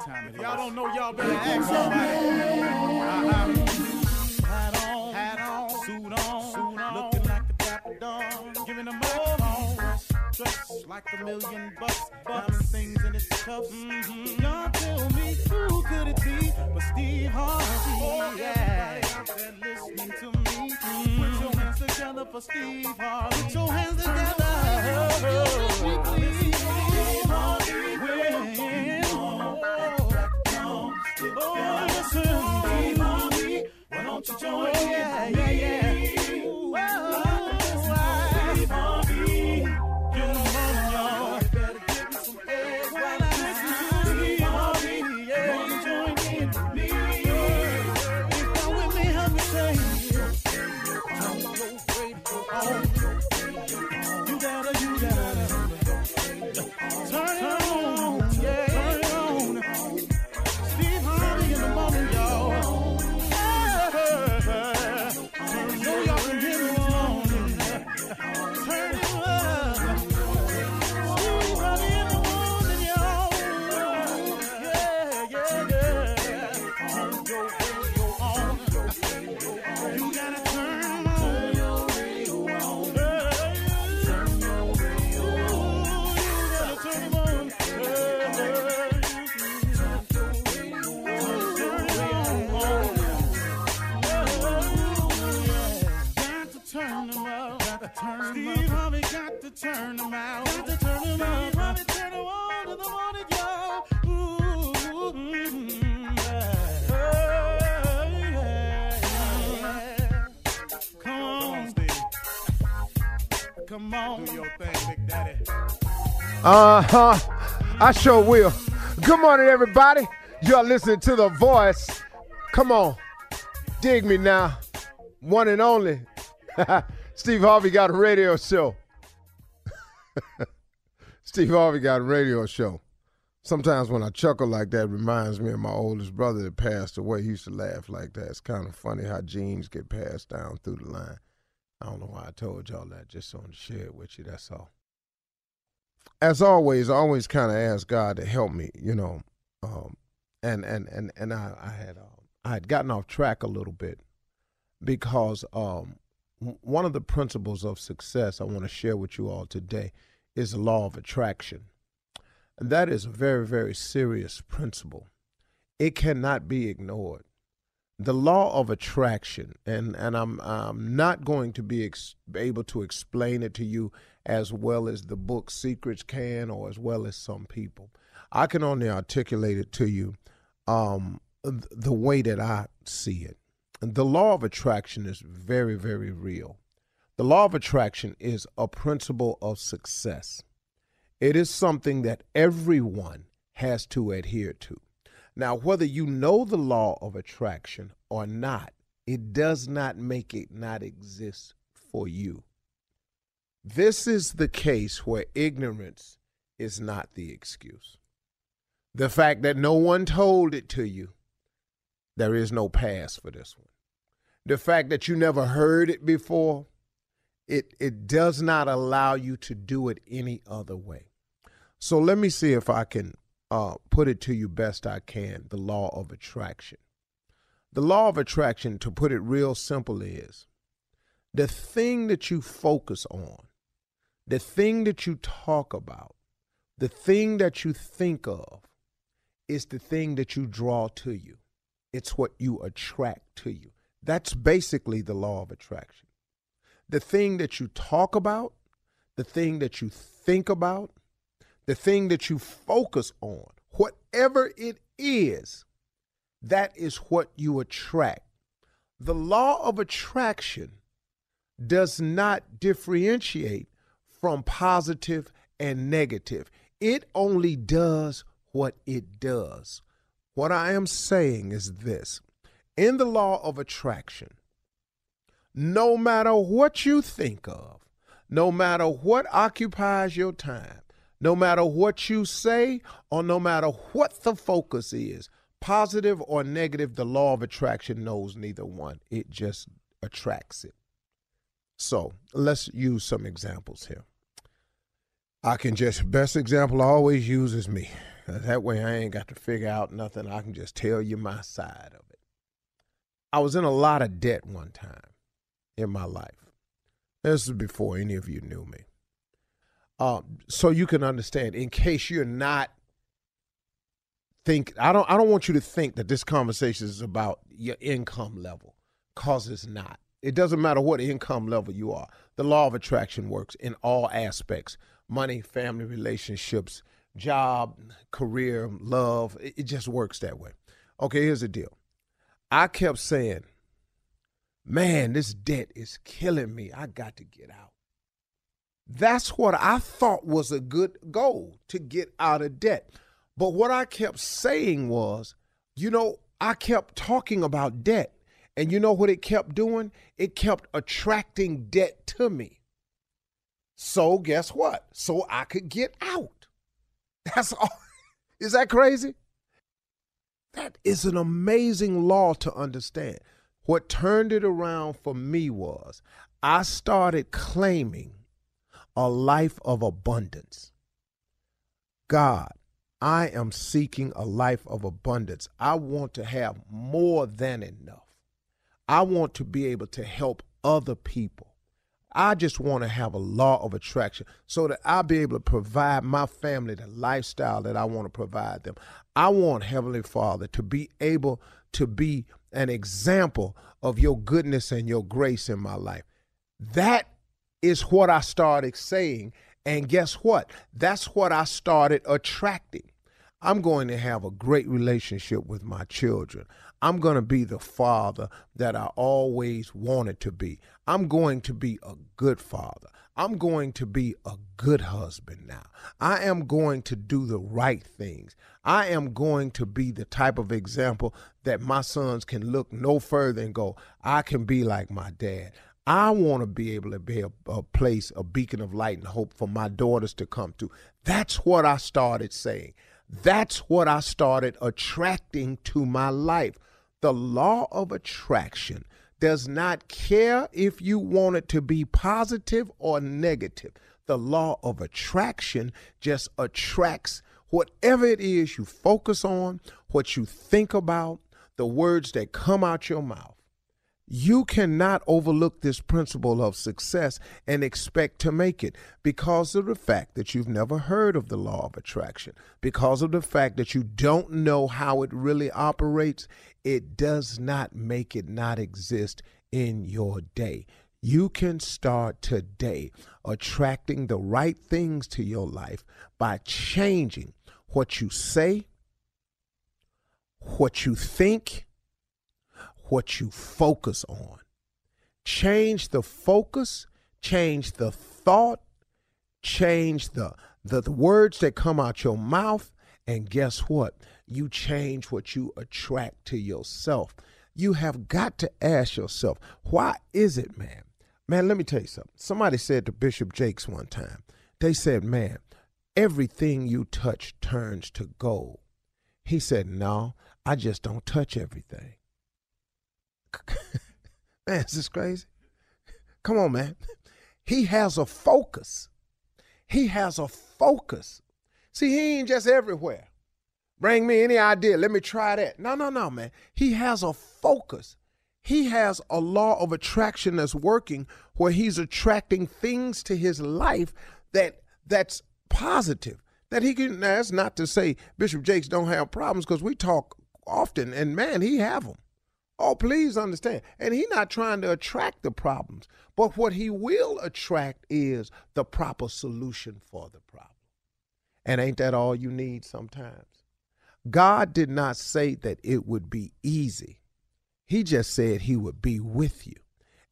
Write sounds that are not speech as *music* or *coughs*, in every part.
Y'all time it is. Y'all don't know, y'all better ask somebody. Hat on, hat on, suit on, suit on, looking like a dapper dawn, giving a microphone, dressed like a million bucks, diamond things in its cuffs. Mm-hmm. Y'all tell me who could it be but Steve Harvey? Oh, yeah. Everybody out there listening to me, put your hands together for Steve Harvey. Put your hands Yeah, yeah, yeah. Huh. I sure will. Good morning, everybody. You're listening to The Voice. Come on. Dig me now. One and only. *laughs* Steve Harvey got a radio show. *laughs* Steve Harvey got a radio show. Sometimes when I chuckle like that, reminds me of my oldest brother that passed away. He used to laugh like that. It's kind of funny how genes get passed down through the line. I don't know why I told y'all that, just on to share it with you. That's all. As always, I always kind of ask God to help me, you know. Um, and and and and I, I had uh, I had gotten off track a little bit because um, one of the principles of success I want to share with you all today is the law of attraction. And that is a very, very serious principle. It cannot be ignored. The law of attraction, and, and I'm, I'm not going to be ex- able to explain it to you as well as the book Secrets can or as well as some people. I can only articulate it to you um, the way that I see it. The law of attraction is very, very real. The law of attraction is a principle of success. It is something that everyone has to adhere to. Now, whether you know the law of attraction or not, it does not make it not exist for you. This is the case where ignorance is not the excuse. The fact that no one told it to you, there is no pass for this one. The fact that you never heard it before, it, it does not allow you to do it any other way. So let me see if I can uh, put it to you best I can the law of attraction. The law of attraction, to put it real simple, is the thing that you focus on, the thing that you talk about, the thing that you think of is the thing that you draw to you. It's what you attract to you. That's basically the law of attraction. The thing that you talk about, the thing that you think about, the thing that you focus on, whatever it is, that is what you attract. The law of attraction does not differentiate from positive and negative. It only does what it does. What I am saying is this in the law of attraction, no matter what you think of, no matter what occupies your time, no matter what you say, or no matter what the focus is, positive or negative, the law of attraction knows neither one. It just attracts it. So let's use some examples here. I can just, best example I always use is me. That way I ain't got to figure out nothing. I can just tell you my side of it. I was in a lot of debt one time in my life. This is before any of you knew me. Um, so you can understand, in case you're not think I don't I don't want you to think that this conversation is about your income level, cause it's not. It doesn't matter what income level you are. The law of attraction works in all aspects: money, family relationships, job, career, love. It, it just works that way. Okay, here's the deal. I kept saying, "Man, this debt is killing me. I got to get out." That's what I thought was a good goal to get out of debt. But what I kept saying was, you know, I kept talking about debt. And you know what it kept doing? It kept attracting debt to me. So guess what? So I could get out. That's all. *laughs* Is that crazy? That is an amazing law to understand. What turned it around for me was I started claiming a life of abundance. God, I am seeking a life of abundance. I want to have more than enough. I want to be able to help other people. I just want to have a law of attraction so that I'll be able to provide my family the lifestyle that I want to provide them. I want Heavenly Father to be able to be an example of your goodness and your grace in my life. That is what I started saying. And guess what? That's what I started attracting. I'm going to have a great relationship with my children. I'm going to be the father that I always wanted to be. I'm going to be a good father. I'm going to be a good husband now. I am going to do the right things. I am going to be the type of example that my sons can look no further and go, I can be like my dad. I want to be able to be a, a, place, a beacon of light and hope for my daughters to come to. That's what I started saying. That's what I started attracting to my life. The law of attraction does not care if you want it to be positive or negative. The law of attraction just attracts whatever it is you focus on, what you think about, the words that come out your mouth. You cannot overlook this principle of success and expect to make it because of the fact that you've never heard of the law of attraction, because of the fact that you don't know how it really operates. It does not make it not exist in your day. You can start today attracting the right things to your life by changing what you say, what you think, what you focus on. Change the focus, change the thought, change the, the, the words that come out your mouth, and guess what? You change what you attract to yourself. You have got to ask yourself, why is it, man? Man, let me tell you something. Somebody said to Bishop Jakes one time, they said, man, everything you touch turns to gold. He said, no, I just don't touch everything. *laughs* man, is this crazy? Come on, man. He has a focus. He has a focus. See, he ain't just everywhere. Bring me any idea. Let me try that. No, no, no, man. He has a focus. He has a law of attraction that's working where he's attracting things to his life that that's positive. That he can that's not to say Bishop Jakes don't have problems because we talk often and man, he have them. Oh, please understand. And he not trying to attract the problems, but what he will attract is the proper solution for the problem. And ain't that all you need sometimes? God did not say that it would be easy. He just said he would be with you.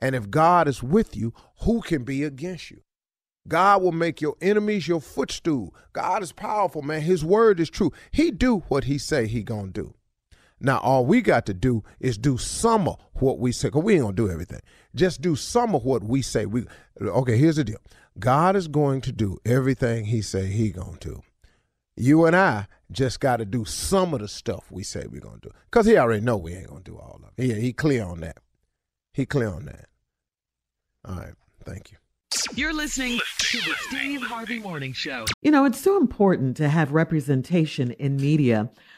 And if God is with you, who can be against you? God will make your enemies your footstool. God is powerful, man. His word is true. He do what he say he going to do. Now, all we got to do is do some of what we say, because we ain't going to do everything. Just do some of what we say. We Okay, here's the deal. God is going to do everything he say he going to do. You and I just got to do some of the stuff we say we're going to do. Because he already know we ain't going to do all of it. He, he clear on that. He clear on that. All right, thank you. You're listening to the Steve Harvey Morning Show. You know, it's so important to have representation in media.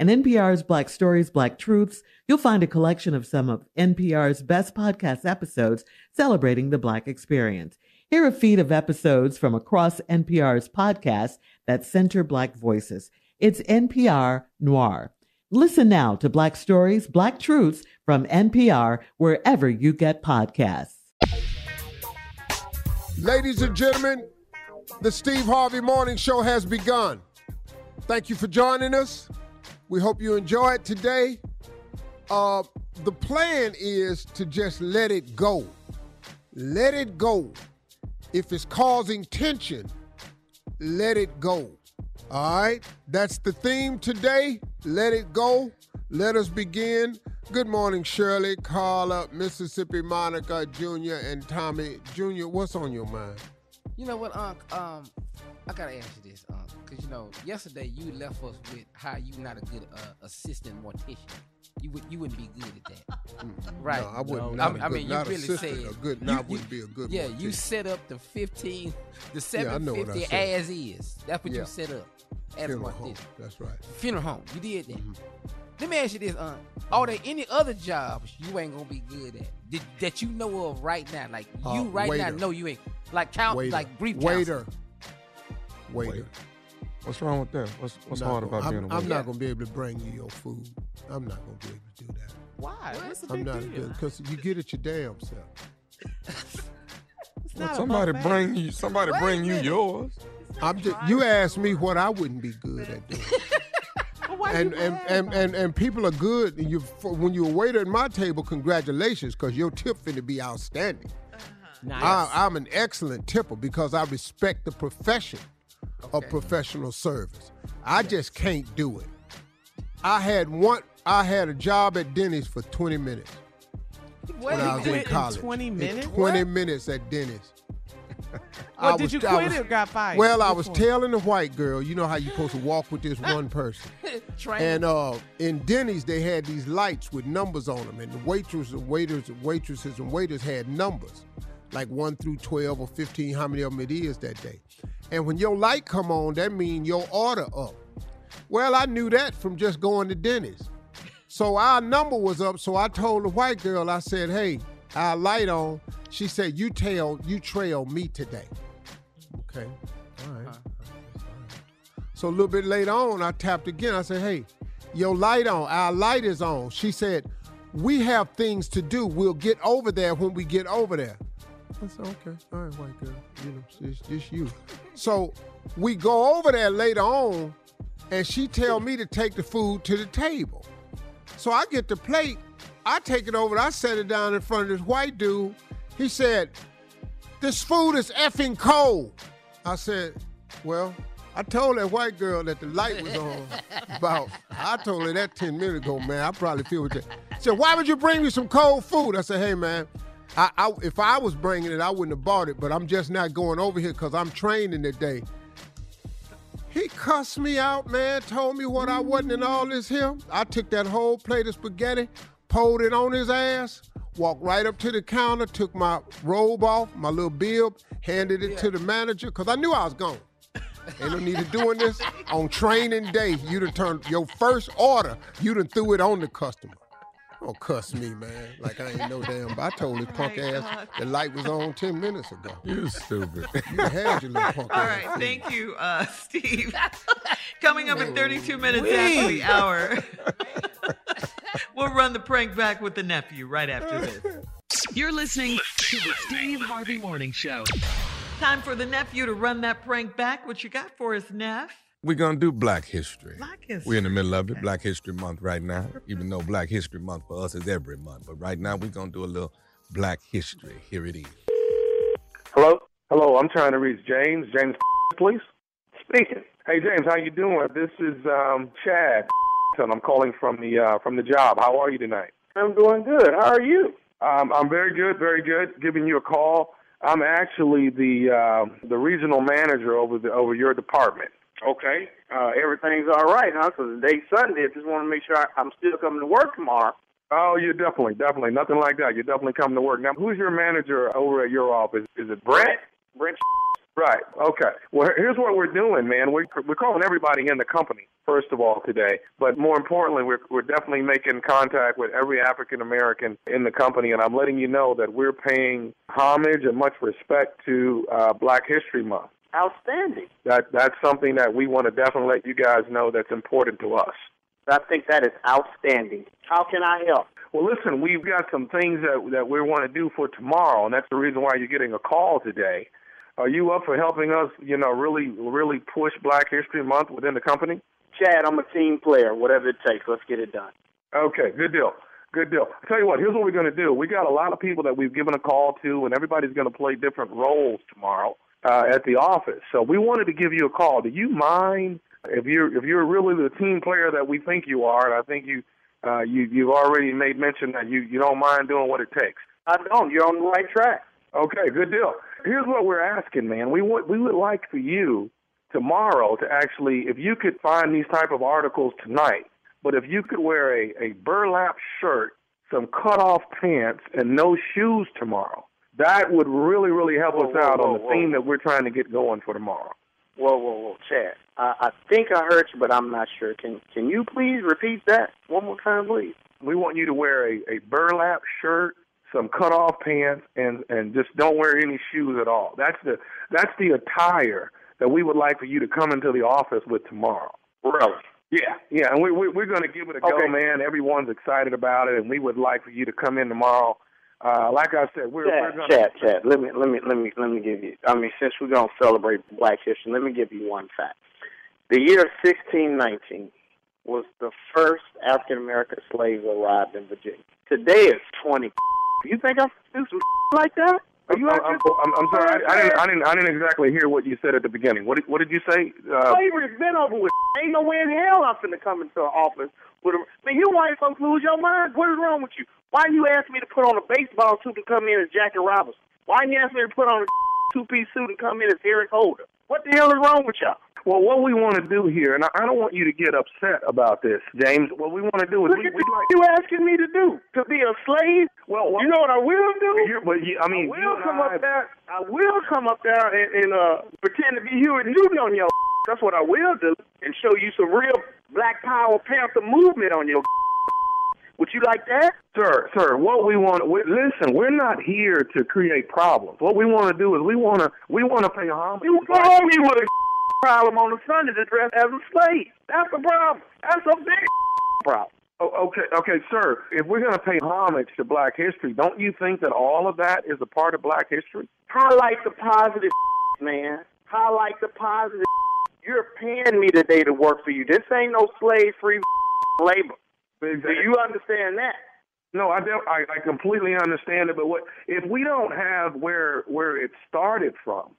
In NPR's Black Stories, Black Truths, you'll find a collection of some of NPR's best podcast episodes celebrating the Black experience. Hear a feed of episodes from across NPR's podcasts that center Black voices. It's NPR Noir. Listen now to Black Stories, Black Truths from NPR wherever you get podcasts. Ladies and gentlemen, the Steve Harvey Morning Show has begun. Thank you for joining us. We hope you enjoy it today. Uh, the plan is to just let it go. Let it go. If it's causing tension, let it go. All right, that's the theme today. Let it go. Let us begin. Good morning, Shirley, Carla, Mississippi Monica Jr., and Tommy Jr. What's on your mind? You know what, Unc? Um, I gotta ask you this, Unc, because you know yesterday you left us with how you not a good uh, assistant mortician. You would you wouldn't be good at that, right? No, I wouldn't. I, not a I good- mean, you not really assistant, said a good. you- Not you- wouldn't be a good. Yeah, you set up the fifteen, the Yeah, I seven know what I fifty said. as is. That's what Yeah. you set up as a Funeral home. mortician. That's right. Funeral home. You did that. Let me ask you this, uh, are there any other jobs you ain't gonna be good at that, that you know of right now? Like you Uh, right now waiter. know you ain't like count Waiter. like brief Waiter. Waiter. What's wrong with that? What's what's Not hard gonna- about I'm, being a I'm not gonna be able to bring you your food. I'm not gonna be able to do that. Why? What's the I'm big not deal? because you get it your damn self. Well, somebody bring you somebody bring you yours. I'm just you asked me what I wouldn't be good at doing. *laughs* and, and, and, and and people are good. And you when you're a waiter at my table, congratulations, because your tip finna be outstanding. Nice. I, I'm an excellent tipper because I respect the profession of professional service. I just can't do it. I had one. I had a job at Denny's for 20 minutes Wait, when I was in in college. 20 In minutes? 20 minutes at Denny's. *laughs* Well, did you I quit or got fired? Well, I was telling the white girl, you know how you're supposed to walk with this one *laughs* person. And uh, in Denny's, they had these lights with numbers on them, and the waitresses and waiters, waitresses and waiters had numbers, like one through twelve or fifteen, how many of them it is that day. And when your light come on, that mean your order up. Well, I knew that from just going to Denny's. So our number was up. So I told the white girl, I said, "Hey, our light on." She said, "You tell, you trail me today." Okay, all right. So a little bit later on, I tapped again. I said, "Hey, your light on. Our light is on." She said, "We have things to do. We'll get over there when we get over there." I said, "Okay, all right, white girl. You know, it's just you." So we go over there later on, and she tell me to take the food to the table. So I get the plate. I take it over. I set it down in front of this white dude. He said, "This food is effing cold." I said, "Well." I told that white girl that the light was on *laughs* about, I told her that 10 minutes ago, man. I probably feel with that. She said, why would you bring me some cold food? I said, hey, man, I, I, if I was bringing it, I wouldn't have bought it, but I'm just not going over here because I'm training today. He cussed me out, man, told me what I wasn't and all this here. I took that whole plate of spaghetti, poured it on his ass, walked right up to the counter, took my robe off, my little bib, handed it to the manager, because I knew I was gone. Ain't no need of doing this on training day. You done turned your first order. You done threw it on the customer. Don't cuss me, man. Like I ain't no *laughs* damn. I told his punk ass the light was on ten minutes ago. You stupid. You had your little punk All ass. right, thank you, uh, Steve. *laughs* Coming up in 32 minutes after the hour, *laughs* we'll run the prank back with the nephew right after this. You're listening To the Steve Harvey Morning Show. Time for the nephew to run that prank back. What you got for us, Neff? We're gonna do Black History. Black History. We're in the middle of it, Black History Month right now. Even though Black History Month for us is every month, but right now we're gonna do a little Black History. Here it is. Hello? Hello, I'm trying to reach James. James, please. Speaking. Hey, James, how you doing? This is um, Chad, and I'm calling from the uh, from the job. How are you tonight? I'm doing good. How are you? Um, I'm very good, very good. Giving you a call. I'm actually the uh, the regional manager over the over your department. Okay. Uh, everything's all right, huh? Because today's Sunday. I just want to make sure I, I'm still coming to work tomorrow. Oh, you're definitely, definitely. Nothing like that. You're definitely coming to work. Now, who's your manager over at your office? Is it Brent? Brent. Right. Okay. Well, here's what we're doing, man. We're, we're calling everybody in the company, first of all, today. But more importantly, we're, we're definitely making contact with every African American in the company. And I'm letting you know that we're paying homage and much respect to uh, Black History Month. Outstanding. That That's something that we want to definitely let you guys know that's important to us. I think that is outstanding. How can I help? Well, listen, we've got some things that that we want to do for tomorrow, and that's the reason why you're getting a call today. Are you up for helping us, you know, really, really push Black History Month within the company? Chad, I'm a team player. Whatever it takes, let's get it done. Okay, good deal. Good deal. I tell you what, here's what we're going to do. We got a lot of people that we've given a call to, and everybody's going to play different roles tomorrow uh, at the office. So we wanted to give you a call. Do you mind if you're if you're really the team player that we think you are? And I think you uh, you you've already made mention that you you don't mind doing what it takes. I don't. You're on the right track. Okay, good deal. Here's what we're asking, man. We would we would like for you tomorrow to actually, if you could find these type of articles tonight, but if you could wear a, a burlap shirt, some cut off pants, and no shoes tomorrow, that would really, really help us out on the theme that we're trying to get going for tomorrow. Whoa, whoa, whoa, Chad. I, I think I heard you, but I'm not sure. Can Can you please repeat that one more time, please? We want you to wear a, a burlap shirt, some cut off pants, and and just don't wear any shoes at all. That's the that's the attire that we would like for you to come into the office with tomorrow. Really? Yeah, yeah, and we, we we're going to give it a Okay. go, man. Everyone's excited about it, and we would like for you to come in tomorrow. Uh, like I said, we're we're Chad, to Chad, Chad. Let me let me let me let me give you. I mean, since we're gonna celebrate Black History, let me give you one fact. The year 1619 was the first African American slave arrived in Virginia. Today is 20. You think I'm do some *laughs* like that? Are you I'm, I'm, I'm, I'm sorry, I, I didn't I didn't I didn't exactly hear what you said at the beginning. What did, what did you say? Uh, Slavery's been over with. *laughs* Ain't no way in hell I'm finna come into an office with a. Man, you white folks lose your mind. What is wrong with you? Why you ask me to put on a baseball suit and come in as Jackie Robinson? Why you ask me to put on a *laughs* two-piece suit and come in as Eric Holder? What the hell is wrong with y'all? Well, what we want to do here, and I, don't want you to get upset about this, James. What we want to do is Look we, at we'd what like. you asking me to do. To be a slave? Well, you know what I will do? But you, I mean, I will come I- up there. I will come up there and, and uh, pretend to be Huey Newton on your. *laughs* That's what I will do, and show you some real Black Power Panther movement on your. Would you like that? Sir, sir, what we want, we, listen, we're not here to create problems. What we want to do is we want to, we want to pay homage. You told me with a problem on the Sunday to dress as a slave. That's a problem. That's a big *laughs* problem. Oh, okay, okay, sir. If we're going to pay homage to Black history, don't you think that all of that is a part of Black history? Highlight the positive, *laughs* man. Highlight the positive. *laughs* You're paying me today to work for you. This ain't no slave-free labor. Do you understand that? No, I, don't, I I completely understand it, but what if we don't have where where it started from?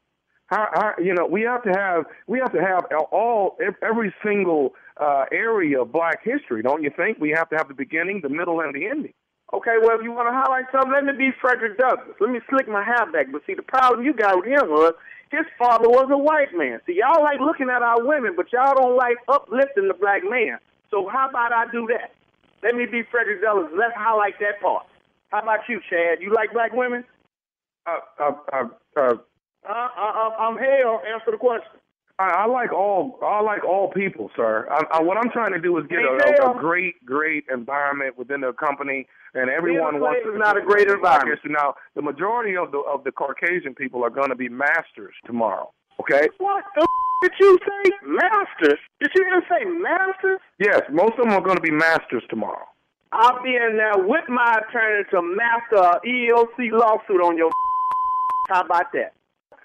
How, how you know we have to have we have to have all every single uh, area of Black history, don't you think? We have to have the beginning, the middle, and the ending. Okay, well, if you want to highlight something, let me be Frederick Douglass. Let me slick my hair back. But see, the problem you got with him was his father was a white man. See, y'all like looking at our women, but y'all don't like uplifting the black man. So how about I do that? Let me be Frederick Douglass. Let's highlight that part. How about you, Chad? You like black women? Uh, uh, uh, uh, Uh, uh, I'm hell. Answer the question. I, I like all I like all people, sir. I, I, what I'm trying to do is get a, a, great, great environment within the company, and everyone Being wants is not a great environment. Now, the majority of the of the Caucasian people are going to be masters tomorrow. Okay. What the did you say? Masters? Did you even say masters? Yes, most of them are going to be masters tomorrow. I'll be in there with my attorney to master a EEOC lawsuit on your. *laughs* How about that?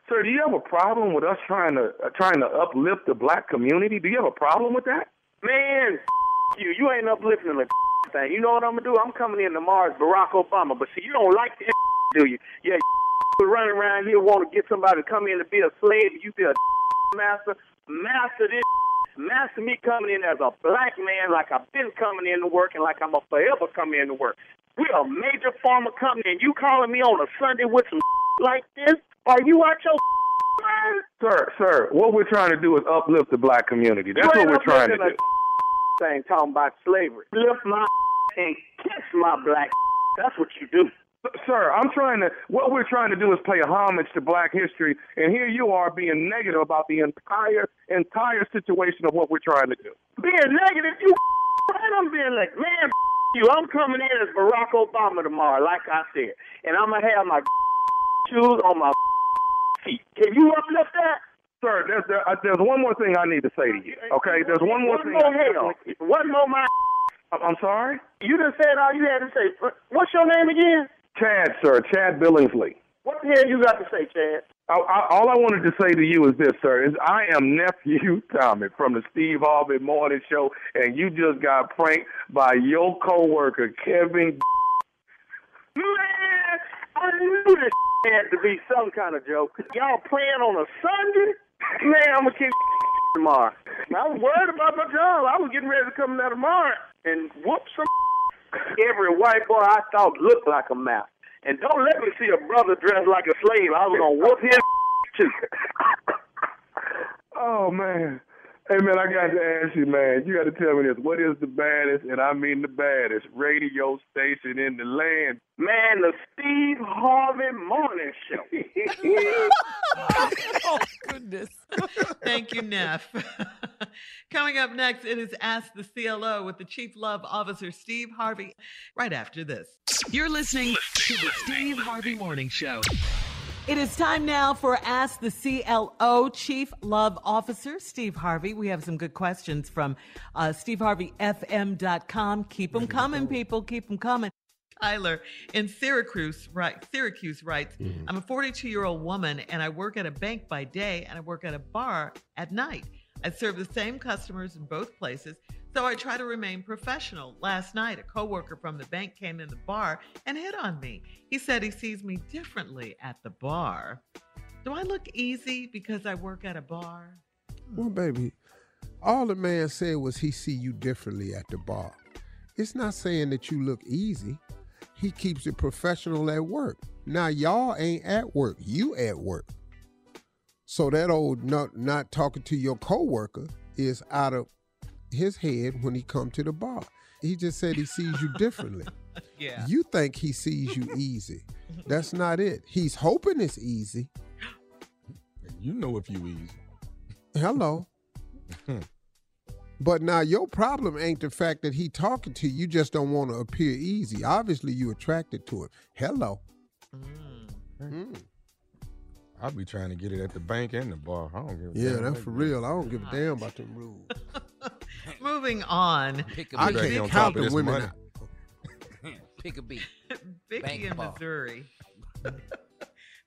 Sir, do you have a problem with us trying to uh, trying to uplift the black community? Do you have a problem with that? Man, *laughs* you. You ain't uplifting the *laughs* thing. You know what I'm gonna do? I'm coming in tomorrow as Barack Obama. But see, you don't like that, do you? Yeah, you running around here want to get somebody to come in to be a slave. You be a master. Master this. Master me coming in as a black man like I've been coming in to work and like I'm a forever coming in to work. We're a major pharma company and you calling me on a Sunday with some *laughs* like this? Are you out your *laughs* mind? Sir, sir, what we're trying to do is uplift the black community. That's what we're trying to do. thing talking about slavery. Lift my *laughs* and kiss my black. That's what you do. Sir, I'm trying to. What we're trying to do is pay homage to Black history, and here you are being negative about the entire entire situation of what we're trying to do. Being negative, you right? I'm being like, man, you. I'm coming in as Barack Obama tomorrow, like I said, and I'm gonna have my shoes on my feet. Can you uplift that? Sir, there's there, uh, there's one more thing I need to say to you. Okay, there's one more One thing. more hell. One more my. I'm I'm sorry. You just said all you had to say. What's your name again? Chad, sir, Chad Billingsley. What the hell you got to say, Chad? I, I, all I wanted to say to you is this, sir: is I am nephew *laughs* Tommy from the Steve Harvey Morning Show, and you just got pranked by your coworker Kevin. Man, I knew this *laughs* had to be some kind of joke. Y'all playing on a Sunday? Man, I'm gonna kick *laughs* tomorrow. I was worried about my job. I was getting ready to come there tomorrow and whoop some. Every white boy I thought looked like a mouse. And don't let me see a brother dressed like a slave. I was gonna whoop his *laughs* too. Oh man, Hey man, I got to ask you, man. You got to tell me this. What is the baddest, and I mean the baddest, radio station in the land? Man, the Steve Harvey Morning Show. *laughs* oh goodness. Thank you, Neff. *laughs* Coming up next, it is Ask the CLO with the Chief Love Officer, Steve Harvey, right after this. You're listening to the Steve Harvey Morning Show. It is time now for Ask the CLO Chief Love Officer, Steve Harvey. We have some good questions from uh, SteveHarveyFM.com. Keep them coming, people. Keep them coming. Tyler in Syracuse, right? Syracuse writes, "I'm a 42 year old woman, and I work at a bank by day, and I work at a bar at night. I serve the same customers in both places, so I try to remain professional. Last night, a coworker from the bank came in the bar and hit on me. He said he sees me differently at the bar. Do I look easy because I work at a bar? Well, baby, all the man said was he see you differently at the bar. It's not saying that you look easy. He keeps it professional at work. Now y'all ain't at work. You at work. So that old not not talking to your coworker is out of his head when he come to the bar. He just said he sees you differently. *laughs* Yeah. You think he sees you easy. That's not it. He's hoping it's easy. You know if you easy. Hello. *laughs* But now your problem ain't the fact that he talking to you. You just don't want to appear easy. Obviously, you attracted to him. Hello. Mm. I'll be trying to get it at the bank and the bar. I don't give a damn. Yeah, damn. that's for real. I don't give a damn about them rules. *laughs* Moving on. I beat. can't On top count of the this women. money. out. *laughs* Pick a beat. *laughs* Vicky Bank in ball. Missouri.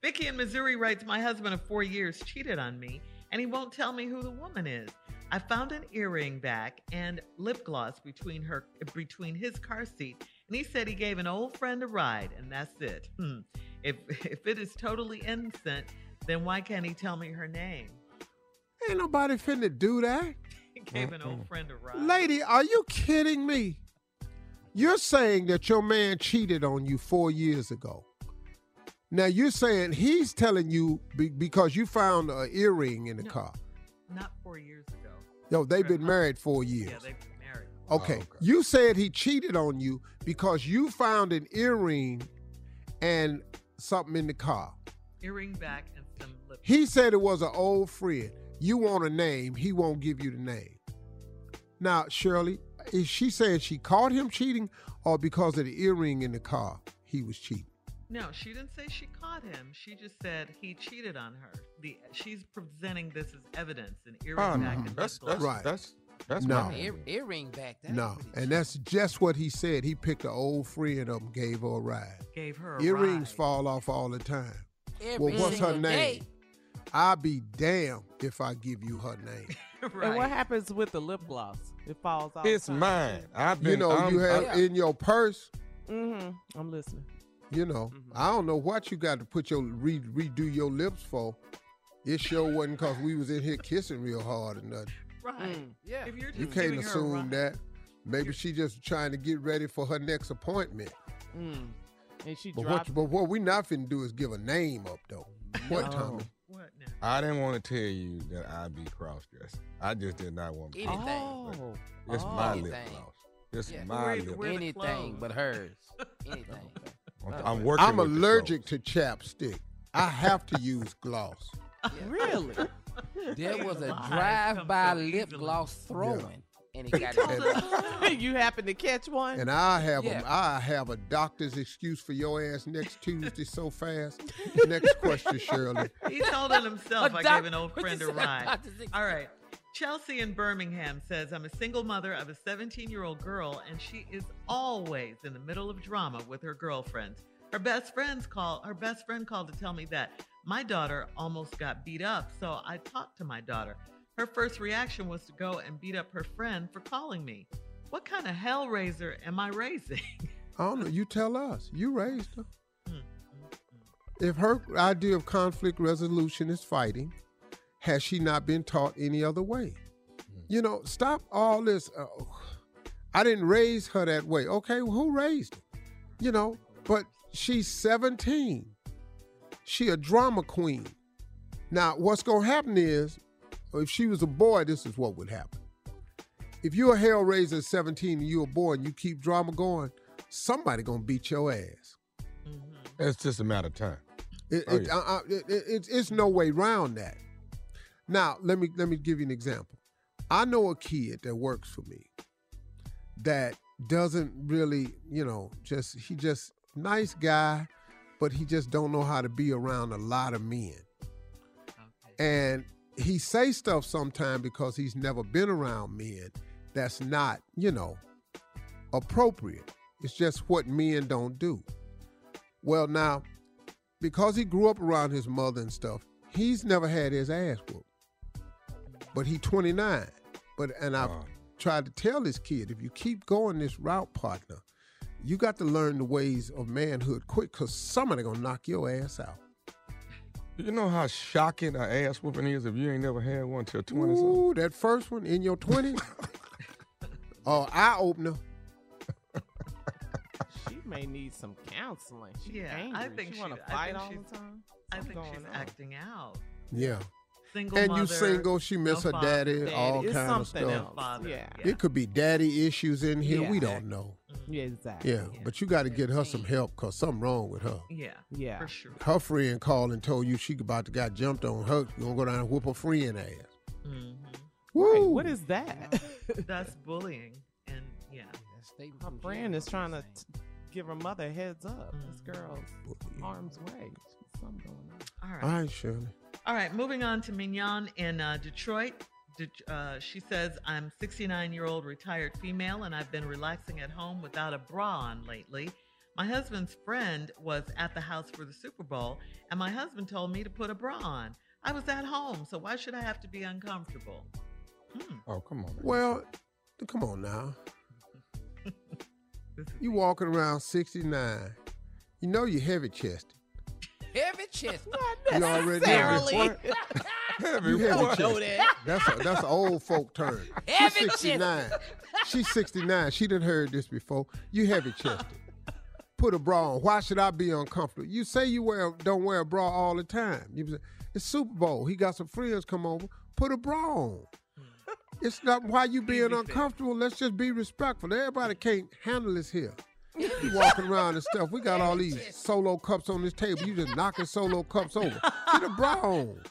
Vicky in Missouri writes, My husband of four years cheated on me, and he won't tell me who the woman is. I found an earring back and lip gloss between her between his car seat, and he said he gave an old friend a ride, and that's it. Hmm. If *laughs* if it is totally innocent, then why can't he tell me her name? Ain't nobody finna do that. *laughs* He gave an old friend a ride. Lady, are you kidding me? You're saying that your man cheated on you four years ago. Now you're saying he's telling you be- because you found an earring in the car. Not four years ago. Yo, they've been married four years. Yeah, they've been Oh, married. Okay. You said he cheated on you because you found an earring and something in the car. Earring back and some lip. He said it was an old friend. You want a name, he won't give you the name. Now, Shirley, is she saying she caught him cheating or because of the earring in the car he was cheating? No, she didn't say she caught him. She just said he cheated on her. The she's presenting this as evidence, an earring Oh, back no. and That's- lip gloss. Right. That's that's No. my Ear, earring back. That No, and that's just what he said. He picked an old friend up and gave her a ride. Gave her a Earrings ride. fall off all the time. Every well, what's her name? day. I'll be damned if I give you her name. *laughs* And what happens with the lip gloss? It falls off. It's mine. I've been. you know, I'm- you have I'm- in your purse. Mm-hmm. I'm listening. You know, I don't know what you got to put your re- redo your lips for. It sure wasn't because we was in here kissing real hard or nothing. Right. Yeah. If you're just You can't giving her a assume that. Maybe she just trying to get ready for her next appointment. Mm. And she But dropped. what, but what we not finna do is give a name up though. What, No. Tommy? What now? I didn't want to tell you that I'd be cross dressed. I just did not want to. Anything. Oh. It's Oh. my lip gloss. It's Yeah. my Wear- lip. wear the Anything but hers. Anything. *laughs* *laughs* I'm, I'm working. I'm allergic to chapstick. I have to use gloss. Really? *laughs* There was a drive-by lip gloss throwing, and he got it. *laughs* you happen to catch one? And I have Yeah. a I have a doctor's excuse for your ass next Tuesday so fast. Next question, Shirley. He told it himself. A I doc- gave an old friend a ride. All right. Chelsea in Birmingham says, I'm a single mother of a 17 year old girl, and she is always in the middle of drama with her girlfriends. Her best friends call her best friend called to tell me that my daughter almost got beat up, so I talked to my daughter. Her first reaction was to go and beat up her friend for calling me. What kind of hell raiser am I raising? *laughs* I don't know. You tell us. You raised her. Mm, If her idea of conflict resolution is fighting, has she not been taught any other way? You know, stop all this. Uh, I didn't raise her that way. Okay, well, who raised her? You know, but she's 17. She a drama queen. Now, what's gonna happen is if she was a boy, this is what would happen. If you're a hell raiser at 17 and you're a boy and you keep drama going, somebody gonna beat your ass. It's just a matter of time. It, Oh, it, yeah. uh, uh, it, it- it's, it's no way around that. Now, let me let me give you an example. I know a kid that works for me that doesn't really, you know, just he just nice guy, but he just don't know how to be around a lot of men. And he say stuff sometimes because he's never been around men that's not, you know, appropriate. It's just what men don't do. Well, now, because he grew up around his mother and stuff, he's never had his ass whooped. But he 29. But and I've tried to tell this kid, if you keep going this route, partner, you got to learn the ways of manhood quick, cause somebody gonna knock your ass out. You know how shocking an ass whooping is if you ain't never had one till 20 something? Ooh, that first one in your 20s. *laughs* oh, eye opener. She may need some counseling. She Yeah, angry. I think she want to fight all the time. I think she's on. acting out. Yeah. Single and you single, she miss her father. daddy, Daddy. all It's kind of something stuff. else. Father. Yeah. It could be daddy issues in here. We don't know. Yeah, exactly. Yeah, but you got to get her some help because something wrong with her. Yeah, Yeah. for sure. Her friend called and told you she about to got jumped on. Her you gonna go down and whoop her friend ass. Mhm. Right. What is that? That's bullying, and yeah. *laughs* My friend is trying to t- give her mother a heads up. This Mm-hmm. girl's arm's way. Something going on. All right. All right, Shirley. All right, moving on to Mignon in uh, Detroit. De- uh, she says, I'm 69 year old retired female and I've been relaxing at home without a bra on lately. My husband's friend was at the house for the Super Bowl and my husband told me to put a bra on. I was at home, so why should I have to be uncomfortable? Oh, come on. Well, come on now. *laughs* You walking around 69. You know you're heavy chested. Heavy chest. You already necessarily. *laughs* know. You heavy Know chested. that. That's a, that's an old folk term. *laughs* She's Heavy 69. She's 69. She didn't heard this before. You heavy chested. Put a bra on. Why should I be uncomfortable? You say you wear don't wear a bra all the time. You say, it's Super Bowl. He got some friends come over. Put a bra on. It's not why you being uncomfortable. Let's just be respectful. Everybody can't handle this here. You walking around and stuff. We got all these solo cups on this table. You just knocking solo cups over. Get a bra on.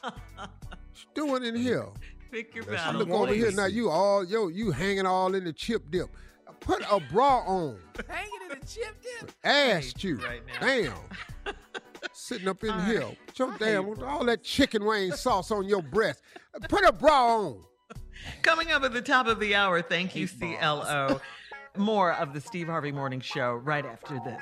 What you doing in here? Pick your I look over here now. You all yo, you hanging all in the chip dip. Put a bra on. *laughs* Hanging in the chip dip. Asked you. right now. Damn. *laughs* Sitting up in here. Put your damn all that chicken wing sauce on your breast. Put a bra on. Coming up at the top of the hour, thank you, CLO. More of the Steve Harvey Morning Show right after this.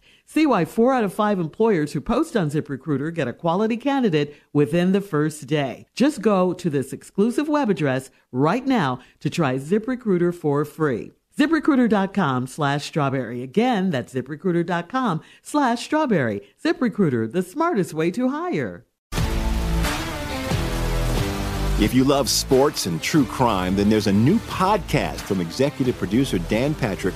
See why four out of five employers who post on ZipRecruiter get a quality candidate within the first day. Just go to this exclusive web address right now to try ZipRecruiter for free. ZipRecruiter.com slash strawberry. Again, that's ZipRecruiter.com slash strawberry. ZipRecruiter, the smartest way to hire. If you love sports and true crime, then there's a new podcast from executive producer Dan Patrick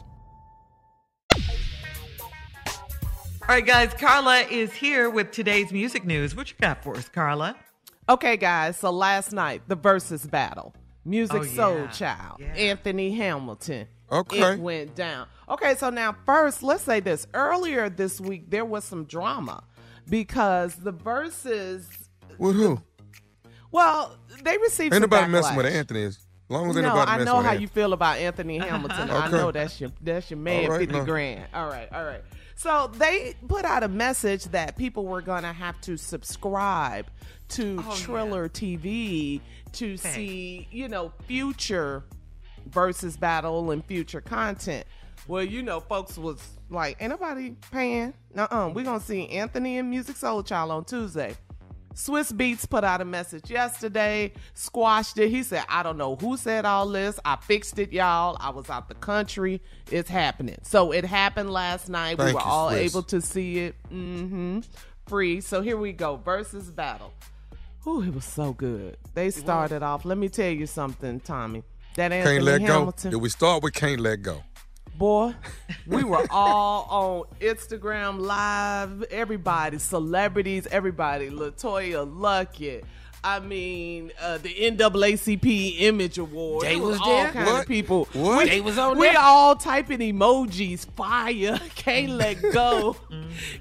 Right, guys, Carla is here with today's music news. What you got for us, Carla? Okay, guys. So last night, the versus battle, Musiq Oh, yeah. Soulchild, Anthony Hamilton. Okay. It went down. Okay, so now first, let's say this. Earlier this week, there was some drama because the verses. With who? Well, they received. Ain't some nobody messing with backlash. Anthony. As long as ain't no, I know how Anthony. you feel about Anthony Hamilton. I know that's your that's your man, All right, fifty now. grand. All right, all right. So they put out a message that people were gonna have to subscribe to Oh, Triller TV to see, you know, future versus battle and future content. Well, you know, folks was like, ain't nobody paying. Uh-uh. We're gonna see Anthony and Musiq Soulchild on Tuesday. Swizz Beatz put out a message yesterday, squashed it. He said, I don't know who said all this. I fixed it, y'all. I was out the country. It's happening. So it happened last night. we were you, all Swizz. able to see it. mm-hmm, Free. So here we go. Versus battle. Whew, it was so good. They started off. Let me tell you something, Tommy. That Anthony Can't let Hamilton go. If we start with can't let go. Boy we were all on instagram live everybody celebrities everybody latoya luckett I mean, uh, the NAACP Image Award. They It was all there? kind of people. What? We, They was on we there? all typing emojis, fire, *laughs* can't let go.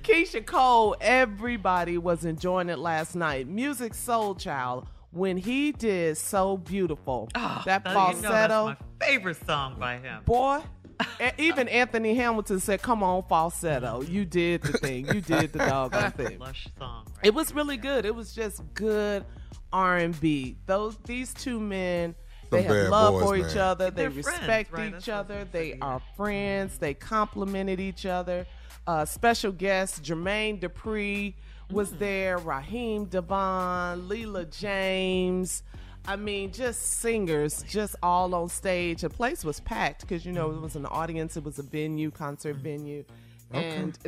Keyshia Cole, everybody was enjoying it last night. Musiq Soulchild, when he did So Beautiful, that Oh, falsetto. You know favorite song by him. Boy, a- *laughs* even Anthony Hamilton said, "Come on, falsetto, you did the thing, you did the doggone thing." Lush song. It was really good. It was just good R and B. Those these two men, they Some have love boys, for man. each other. They They're friends, respect right? each That's other. They are friends. They complimented each other. Uh, special guest Jermaine Dupri was there. Raheem DeVaughn, Leela James. I mean, just singers, just all on stage. The place was packed because you know it was an audience. It was a venue, concert mm. venue. And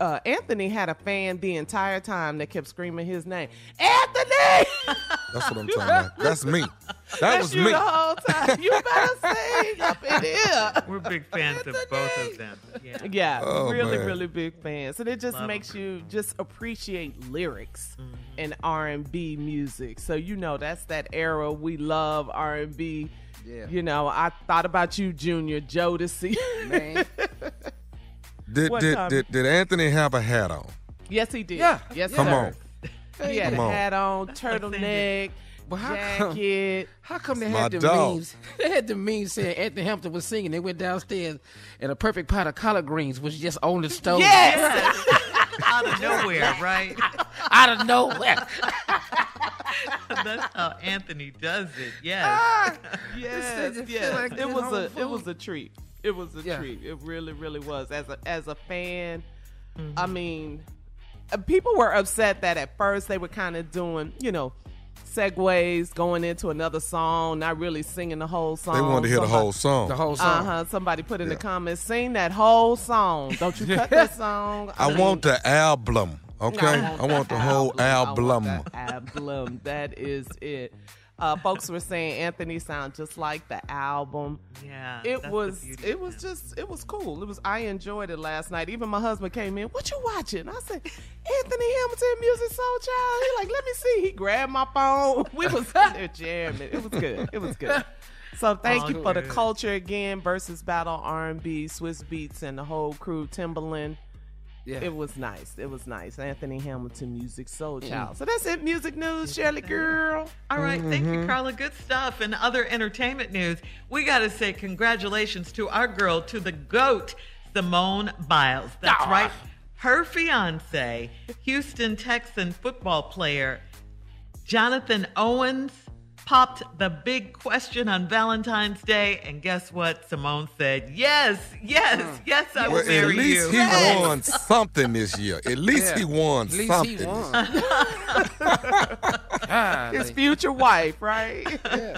uh, Anthony had a fan the entire time that kept screaming his name, Anthony. That's what I'm *laughs* talking about. That's me. That That's was you me. the whole time. You better sing up in here. *laughs* We're big fans of both of them. Yeah. Yeah, Oh, really, man. really big fans, and it just Love makes 'em. you just appreciate lyrics Mm-hmm. and R and B music. So you know that's that era we love R and B. Yeah. You know, I thought about you, Junior Jodeci. Man. *laughs* Did, What did, time? did, did Anthony have a hat on? yes, he did. Yeah. Yes, Come sir. on. He had Come a on. hat on, turtleneck, But how come, jacket. how come they My had the dog. memes? *laughs* They had the memes saying Anthony Hampton was singing. They went downstairs and a perfect pot of collard greens was just on the stove. Yes. *laughs* Out of nowhere, right? *laughs* Out of nowhere. That's how Anthony does it. Yes. Ah, yes, This yes. like it was home a it was a treat. It was a Yeah. treat. It really, really was. As a as a fan, Mm-hmm. I mean, uh, people were upset that at first they were kind of doing, you know, segues going into another song, not really singing the whole song. They wanted to hear the whole song. The whole song. Uh huh. Somebody put in the comments, sing that whole song. Don't you cut that *laughs* song. I mean, want the album. Okay? I want, the whole I want album. that album. That is it. Uh, folks were saying Anthony sound just like the album. Yeah. It was it was just it was cool. It was I enjoyed it last night. Even my husband came in. What you watching? I said Anthony Hamilton Musiq Soulchild. He like let me see. He grabbed my phone. *laughs* We was there jamming. It was good. It was good. So thank Oh, you for the culture again versus battle R and B, Swizz Beatz, and the whole crew. Timbaland. Yeah. It was nice. It was nice. Anthony Hamilton Musiq Soulchild. So that's it. Music news, Shirley girl. All right, thank Mm-hmm. you, Carla. Good stuff. And other entertainment news, we got to say congratulations to our girl, to the GOAT, Simone Biles. That's Ah. right. Her fiance, Houston Texan football player Jonathan Owens, popped the big question on Valentine's Day. And guess what? Simone said, Yes, yes, hmm. yes, I will Well, at least he Yes. won something this year. At least Yeah. he won At least something. he won. His future wife, right?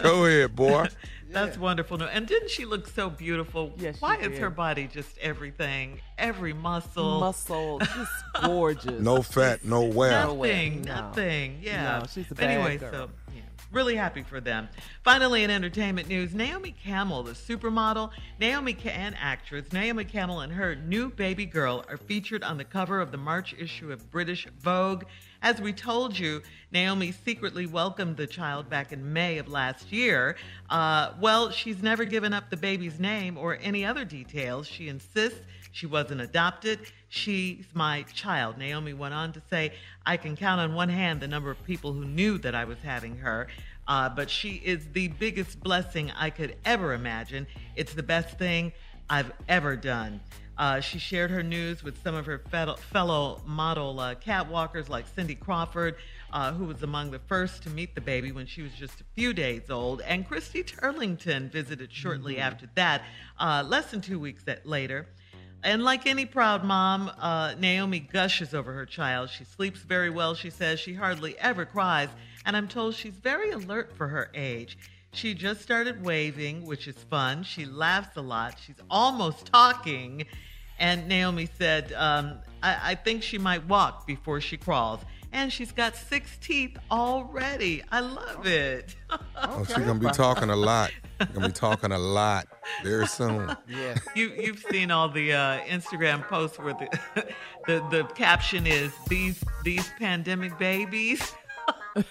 Go ahead, boy. *laughs* That's wonderful. No, And didn't she look so beautiful? Yes, she Why is did. her body just everything? Every muscle. Muscle, *laughs* just gorgeous. No fat, no wear. No way. Nothing. No. Nothing. Yeah. No, she's a bad anyway, girl. so yeah. Really happy for them. Finally, in entertainment news, Naomi Campbell, the supermodel, Naomi and actress Naomi Campbell and her new baby girl are featured on the cover of the March issue of British Vogue. As we told you, Naomi secretly welcomed the child back in May of last year. Uh, well, she's never given up the baby's name or any other details. She insists she wasn't adopted. She's my child. Naomi went on to say, I can count on one hand the number of people who knew that I was having her. Uh, but she is the biggest blessing I could ever imagine. It's the best thing I've ever done. Uh, she shared her news with some of her fellow, model uh, catwalkers like Cindy Crawford, uh, who was among the first to meet the baby when she was just a few days old, and Christy Turlington visited shortly after that, uh, less than two weeks later. And like any proud mom, uh, Naomi gushes over her child. She sleeps very well, she says. She hardly ever cries. And I'm told she's very alert for her age. She just started waving, which is fun. She laughs a lot. She's almost talking. And Naomi said, um, I-, I think she might walk before she crawls. And she's got six teeth already. I love it. Oh, she's gonna be talking a lot. Gonna be talking a lot very soon. Yeah. You you've seen all the uh, Instagram posts where the, *laughs* the the caption is these these pandemic babies. *laughs* *laughs*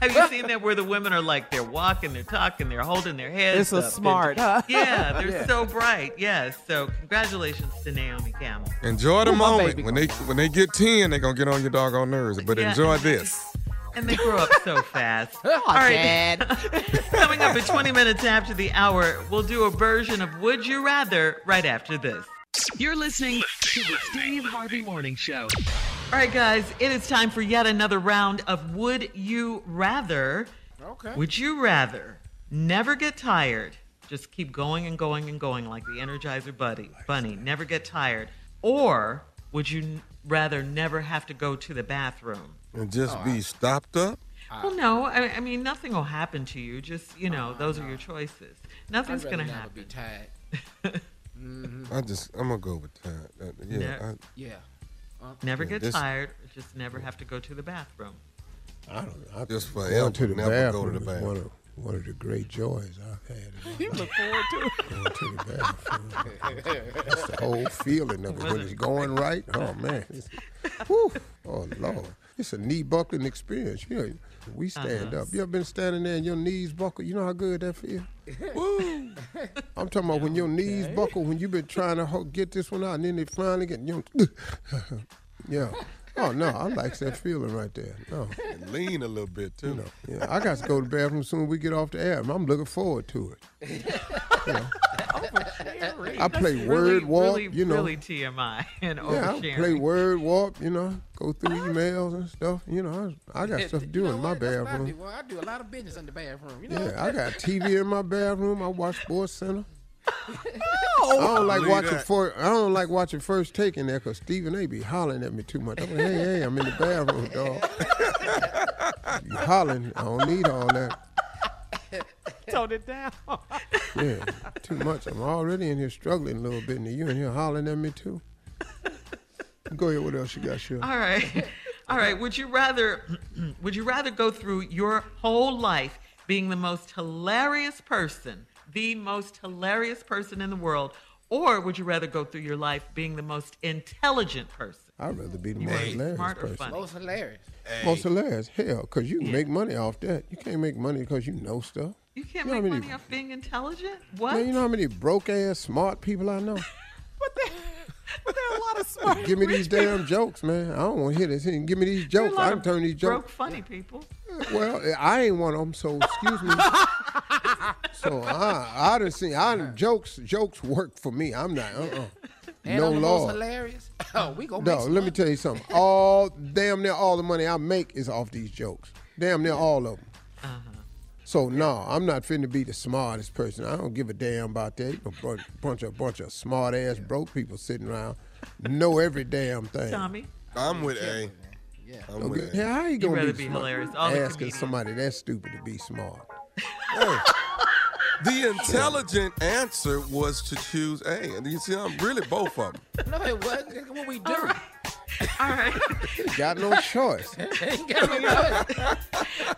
Have you seen that where the women are like they're walking, they're talking, they're holding their heads It's a up, they're- smart, huh? *laughs* Yeah, they're Yeah. so bright. Yes. So congratulations to Naomi Campbell. Enjoy the Ooh, moment. When they when they get ten, they're gonna get on your doggone nerves. But Yeah. enjoy this. *laughs* And they grow up so fast. Oh, All right. Coming up at 20 minutes after the hour, we'll do a version of Would You Rather right after this. You're listening to the Steve Harvey Morning Show. All right, guys, it is time for yet another round of Would You Rather. Okay. Would you rather never get tired, just keep going and going and going like the Energizer Buddy, Bunny, never get tired, or would you rather never have to go to the bathroom? And just be stopped up. Well, no, I, I mean nothing will happen to you. Just you know, those are your choices. Nothing's gonna rather never happen. Be tired. *laughs* Mhm. I just I'm gonna go with that. Uh, yeah. Ne- I, Yeah. Uh, Never get this- tired. Just never have to go to the bathroom. I don't. I Just going forever, to the never bathroom go to the is bathroom. One of, one of the great joys I've had. *laughs* You look forward to it. Going to the bathroom. That's the whole feeling of it when it's going right. Oh man, It's- whew. oh lord, it's a knee buckling experience. You know, we stand Uh-huh. up. You ever been standing there and your knees buckle? You know how good that feel. *laughs* Woo! I'm talking about when your knees buckle when you've been trying to get this one out and then they finally get you. Know, *laughs* yeah. Oh no, I like that feeling right there. No. and lean a little bit too. You know, yeah, I got to go to the bathroom soon as we get off the air. I'm looking forward to it. *laughs* You know, I play That's word really, walk, really, you know. really TMI and yeah, I play word walk, you know, go through emails and stuff. You know, I, I got stuff to do in my That's I bathroom. do. Well, I do a lot of business in the bathroom. You know? Yeah, I got TV in my bathroom. I watch Sports Center. I don't like Believe watching that. for. I don't like watching first take in there because Stephen A. be hollering at me too much. I'm like, hey, hey, I'm in the bathroom, dog. you hollering? I don't need all that. Tone it down. Yeah, too much. I'm already in here struggling a little bit, and you in here hollering at me too. Go ahead. What else you got, Shirley? All right. All right. Would you rather would you rather go through your whole life being the most hilarious person, the most hilarious person in the world, or would you rather go through your life being the most intelligent person? I'd rather be the You most want to be hilarious smart or person. funny? Most hilarious. Most hilarious. Hell, because you can Yeah. make money off that. You can't make money because you know stuff. You can't You know make how many- money off being intelligent? What? Man, you know how many broke ass smart people I know? *laughs* But *laughs* there are a lot of smart. Give me these rich people. damn jokes, man. I don't want to hear this. Give me these There are a jokes. I can of turn these jokes. broke, funny people. *laughs* Well, I ain't one of them, so excuse me. *laughs* so I, I done seen. I done, jokes. Jokes work for me. I'm not. Uh-uh. And no law. hilarious. Oh, we gonna No, let some me tell you something. All damn near all the money I make is off these jokes. Damn near all of them. Uh-huh. So no, I'm not finna be the smartest person. I don't give a damn about that. A bunch, bunch of bunch of smart ass broke people sitting around know every damn thing. Tommy. I'm with A. Yeah. I'm Okay, with A. yeah, how you You'd gonna rather be, be smart? hilarious. All Asking comedians. somebody that's stupid to be smart. *laughs* The intelligent answer was to choose A. And you see, I'm really both of them. *laughs* No, it wasn't. What we do. All right. Got no *laughs* choice.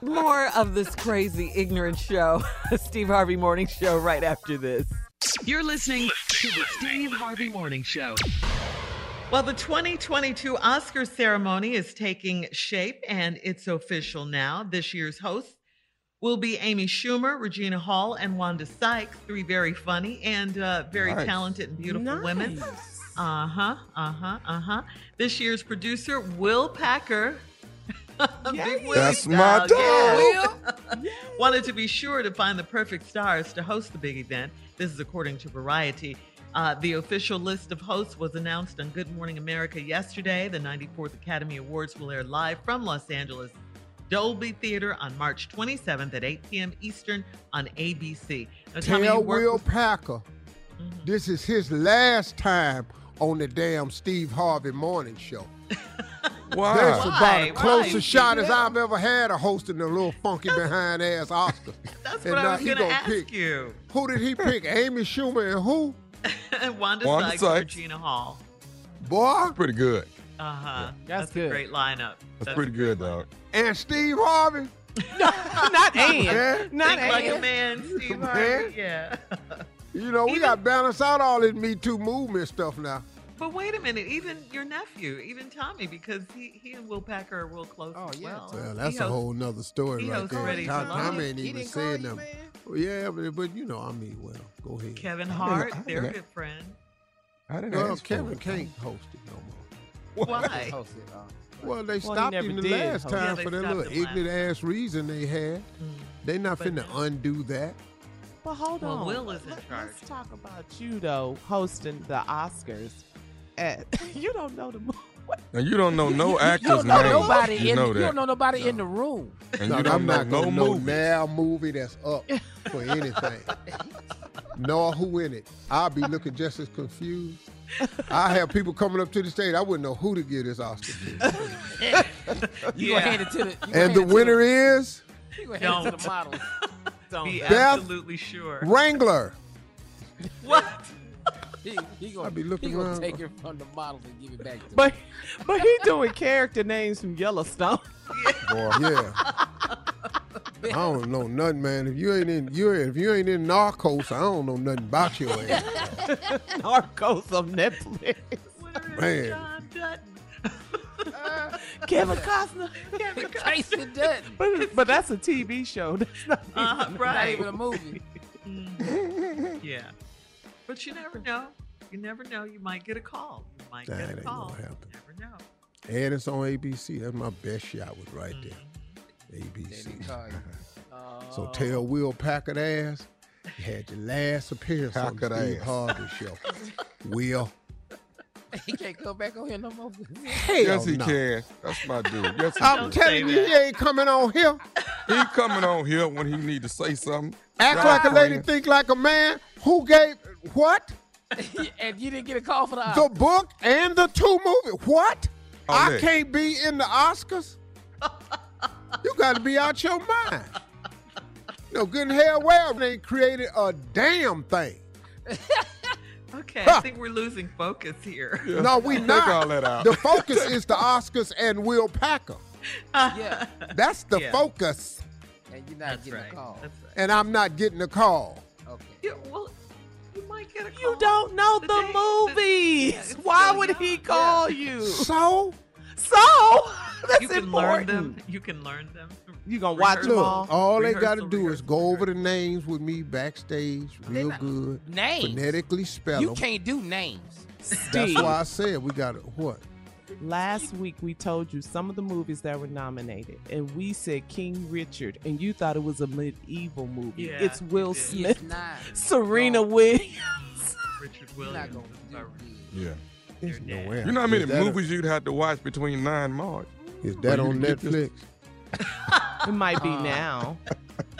More of this crazy, ignorant show, *laughs* Steve Harvey Morning Show, right after this. You're listening to the Steve Harvey Morning Show. Well, the 2022 Oscars ceremony is taking shape and it's official now. This year's hosts will be Amy Schumer, Regina Hall, and Wanda Sykes, three very funny and uh, very Nice. talented and beautiful Nice. women. Uh huh, uh huh, uh huh. This year's producer, Will Packer. *laughs* Big That's my style, yeah. Wanted to be sure to find the perfect stars to host the big event. This is according to Variety. Uh, the official list of hosts was announced on Good Morning America yesterday. The 94th Academy Awards will air live from Los Angeles Dolby Theater on March 27th at 8 p.m. Eastern on ABC. Now, Tell work Will with- Packer this is his last time on the damn Steve Harvey Morning Show. *laughs* Why? That's Why? about Why? the closest shot as I've ever had of hosting a little funky *laughs* behind ass Oscar. That's And what now I was he going to ask pick- you. Who did he pick? *laughs* Amy Schumer and who? Wanda, Wanda Sykes, Sykes. Regina Hall. Boy. That's Pretty good. Uh huh. That's That's, good. a great lineup. That's, pretty good, dog. And Steve Harvey. Not Yeah. and. Not Think like a man, Steve Man. Harvey. Yeah. You know, we got to balance out all this Me Too movement stuff now. But wait a minute, even your nephew, even Tommy, because he, he and Will Packer are real close Oh, as yeah. well. Well, He that's a hosts- whole nother story he right there. Ready Tom, to Tom Love. ain't He even didn't call saying them. Well, yeah, but, but you know, I mean, well, go ahead. Kevin Hart, I they're a good friend. I didn't Well, Kevin it. can't host it no more. Why? *laughs* Host uh, Well, they he stopped him the did last host. time Yeah, for that little ignorant ass reason they had. They not But finna now- undo that. But hold Well, on. Will is in Let- charge. Let's talk about you though, hosting the Oscars. At *laughs* you don't know the movie. And you don't know *laughs* no actors. you don't know names. nobody you in. know You don't know nobody in the room. and No, you don't I'm know not no gonna know movies. now movie that's up for anything. *laughs* Nor who in it. I'll be looking just as confused. I have people coming up to the stage. I wouldn't know who to give this Oscar to. You Yeah. hand it to the. And the it to winner is you gonna hand it to Don't. the model. Don't. Be Beth absolutely sure. Wrangler. What? He, he gonna, I'll be looking he gonna around. take it from the models and give it back to But but he doing character names from Yellowstone. Boy, Yeah. I don't know nothing, man. If you ain't in you if you ain't in Narcos, I don't know nothing about your ass. *laughs* Narcos on Netflix. Man. John Dutton. *laughs* Kevin Costner. *laughs* Kevin Kayce Dutton. *laughs* But, but that's a TV show. That's not even Uh, a- Not even a movie. Yeah. But you never know. You never know. You might get a call. You might That get a ain't call. gonna happen. You never know. And it's on ABC. That's my best shot was right there. ABC. didn't call you. So tell Will Packard ass you had your last appearance on the Packard Steve ass. Harvey show. Will. *laughs* He can't come back on here no more. Hell yes, he no. can. That's my dude. Yes, I'm telling you, that. he ain't coming on here. *laughs* He coming on here when he need to say something. Act Right, like a lady, think like a man. Who gave what? *laughs* and you didn't get a call for the The book and the two movie. What? Oh, I Nick. can't be in the Oscars. you got to be out your mind. No good and hell well they created a damn thing. Okay, Huh. I think we're losing focus here. No, we Take not. all that out. The focus is the Oscars and Will Packer. *laughs* Yeah, That's the Yeah. focus. and you're not That's getting right. a call. That's right. And I'm not getting a call. Okay. Yeah, well, you might get a call. You don't know The the, day- the- movies. yeah, Why still would he young. call you? So So *laughs* that's You can important. learn them. You can learn them. You gonna watch Rehearsal. them look, all? all they got to Rehearsal, do is rehearsal, go over the names with me backstage, real not- good, Names. phonetically spell You them. can't do names. That's Steve, why I said we got to what? last week we told you some of the movies that were nominated, and we said King Richard, and you thought it was a medieval movie. Yeah, it's Will you. Smith, It's not. *laughs* Serena No. Williams. *laughs* Richard You're not Williams. gonna do our- Yeah. There's no way. You know how many Is that a- movies you'd have to watch between nine March? is that Well, you on get this- Netflix? It might be Uh, now.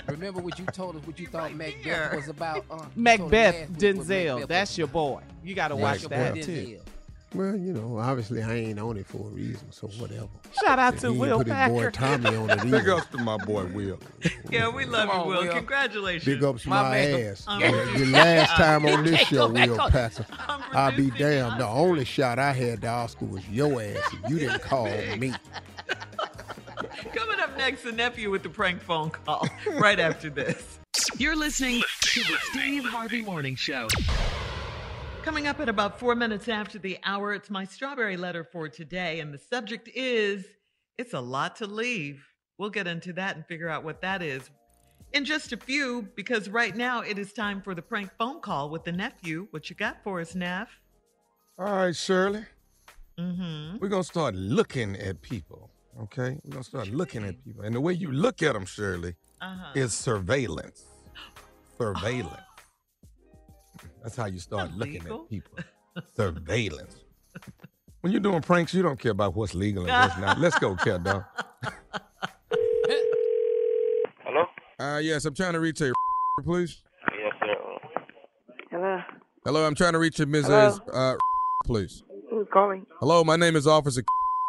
Remember what you told us? What you thought right Macbeth here. was about? Uh, you told us Macbeth, last week what Denzel. Macbeth That's your boy. You got to watch your that about. too. Well, you know, obviously I ain't on it for a reason, so whatever. Shout out to He Will put his boy Packer. Tommy on it *laughs* Big either. ups to my boy Will. Yeah, we love Come you, Will. Will. Congratulations. Big ups My my, man. ass. I'm The- the last *laughs* time on this show, go back Will on- Packer, I'm I'll be damned. The only shot I had to Oscar was your ass, and you didn't call *laughs* me. Coming up next, the nephew with the prank phone call *laughs* right after this. You're listening to the Steve Harvey Morning Show. Coming up at about four minutes after the hour, it's my strawberry letter for today, and the subject is It's a Lot to Leave. We'll get into that and figure out what that is in just a few, because right now it is time for the prank phone call with the nephew. What you got for us, Neff? All right, Shirley. Mm-hmm. We're gonna start looking at people. Okay, we're gonna start looking at people, and the way you look at them, Shirley, Uh-huh. is surveillance. Surveillance. That's how you start looking Illegal? at people. *laughs* Surveillance. When you're doing pranks, you don't care about what's legal and what's not. Let's go, cat dog. *laughs* Hello? Uh, yes, I'm trying to reach a *laughs* please. Yes, sir. Hello. Hello, I'm trying to reach a Mrs. Hello? Uh, please. Who's calling? Hello, my name is Officer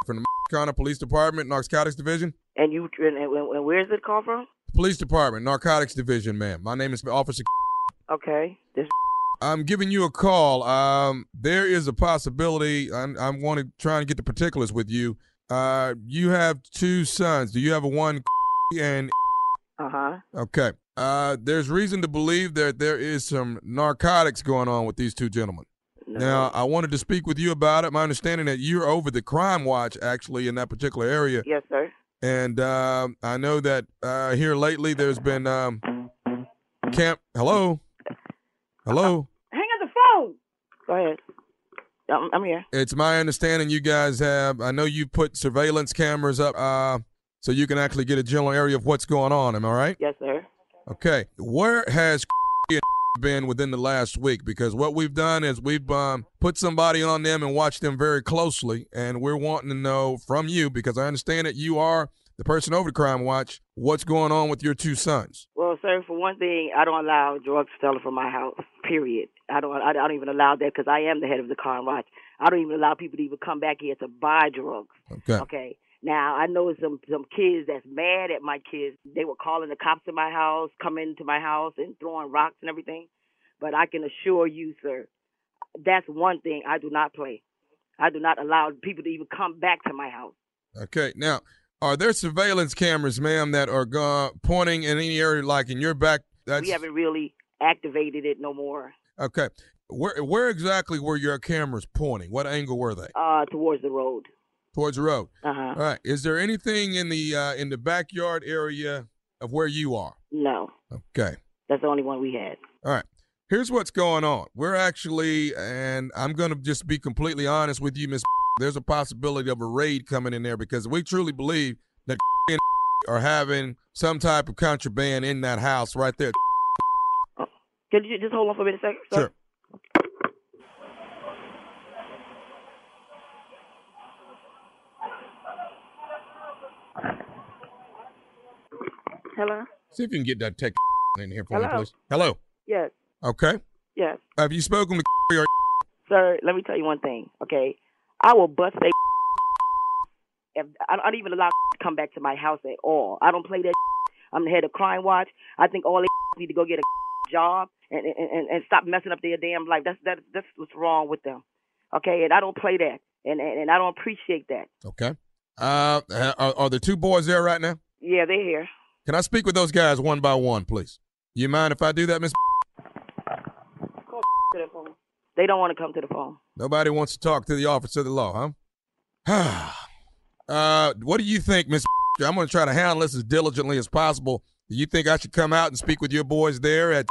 from the County Police Department, Narcotics Division. And you and, and, and where's it call from? Police Department, Narcotics Division, ma'am. My name is Officer. Okay. This I'm giving you a call. Um, there is a possibility. I'm, I'm want to try and get the particulars with you. Uh, you have two sons. Do you have a one and uh huh. okay? Uh, there's reason to believe that there is some narcotics going on with these two gentlemen. Now, I wanted to speak with you about it. My understanding that you're over the crime watch actually in that particular area. Yes, sir. And um, I know that uh, here lately there's been um, camp. Hello, hello. Hang up the phone. Go ahead. I'm, I'm here. It's my understanding you guys have. I know you put surveillance cameras up, uh, so you can actually get a general area of what's going on. Am I right? Yes, sir. Okay. Where has been within the last week? Because what we've done is we've um, put somebody on them and watched them very closely, and we're wanting to know from you because I understand that you are the person over the crime watch. What's going on with your two sons? Well, sir, for one thing, I don't allow drugs stolen from my house. Period. I don't. I, I don't even allow that because I am the head of the crime watch. I don't even allow people to even come back here to buy drugs. Okay. Okay. Now I know some some kids that's mad at my kids. They were calling the cops in my house, coming to my house and throwing rocks and everything. But I can assure you, sir, that's one thing I do not play. I do not allow people to even come back to my house. Okay. Now, are there surveillance cameras, ma'am, that are go- pointing in any area like in your back? That's we haven't really activated it no more. okay. Where where exactly were your cameras pointing? What angle were they? Uh, towards the road. Towards the road. Uh huh. All right. Is there anything in the uh, in the backyard area of where you are? No, Okay. that's the only one we had. All right. Here's what's going on. We're actually, and I'm going to just be completely honest with you, Miss. *laughs* There's a possibility of a raid coming in there because we truly believe that *laughs* *laughs* are having some type of contraband in that house right there. Could you just hold on for a minute, sir? Sure. Hello. See if you can get that tech *laughs* in here for Hello? me, please. Hello. Yes. Okay. Yes. Have you spoken to *laughs* *laughs* Sir, let me tell you one thing, okay? I will bust a if I don't even allow to come back to my house at all. I don't play that. I'm the head of Crime Watch. I think all they need to go get a job and and, and stop messing up their damn life. That's that that's what's wrong with them. Okay, and I don't play that, and and, and I don't appreciate that. Okay. Uh, are, are the two boys there right now? Yeah, they're here. Can I speak with those guys one by one, please? You mind if I do that, Miss? Call to the phone. They don't want to come to the phone. Nobody wants to talk to the officer of the law, huh? *sighs* uh, what do you think, Miss? I'm going to try to handle this as diligently as possible. Do you think I should come out and speak with your boys there? At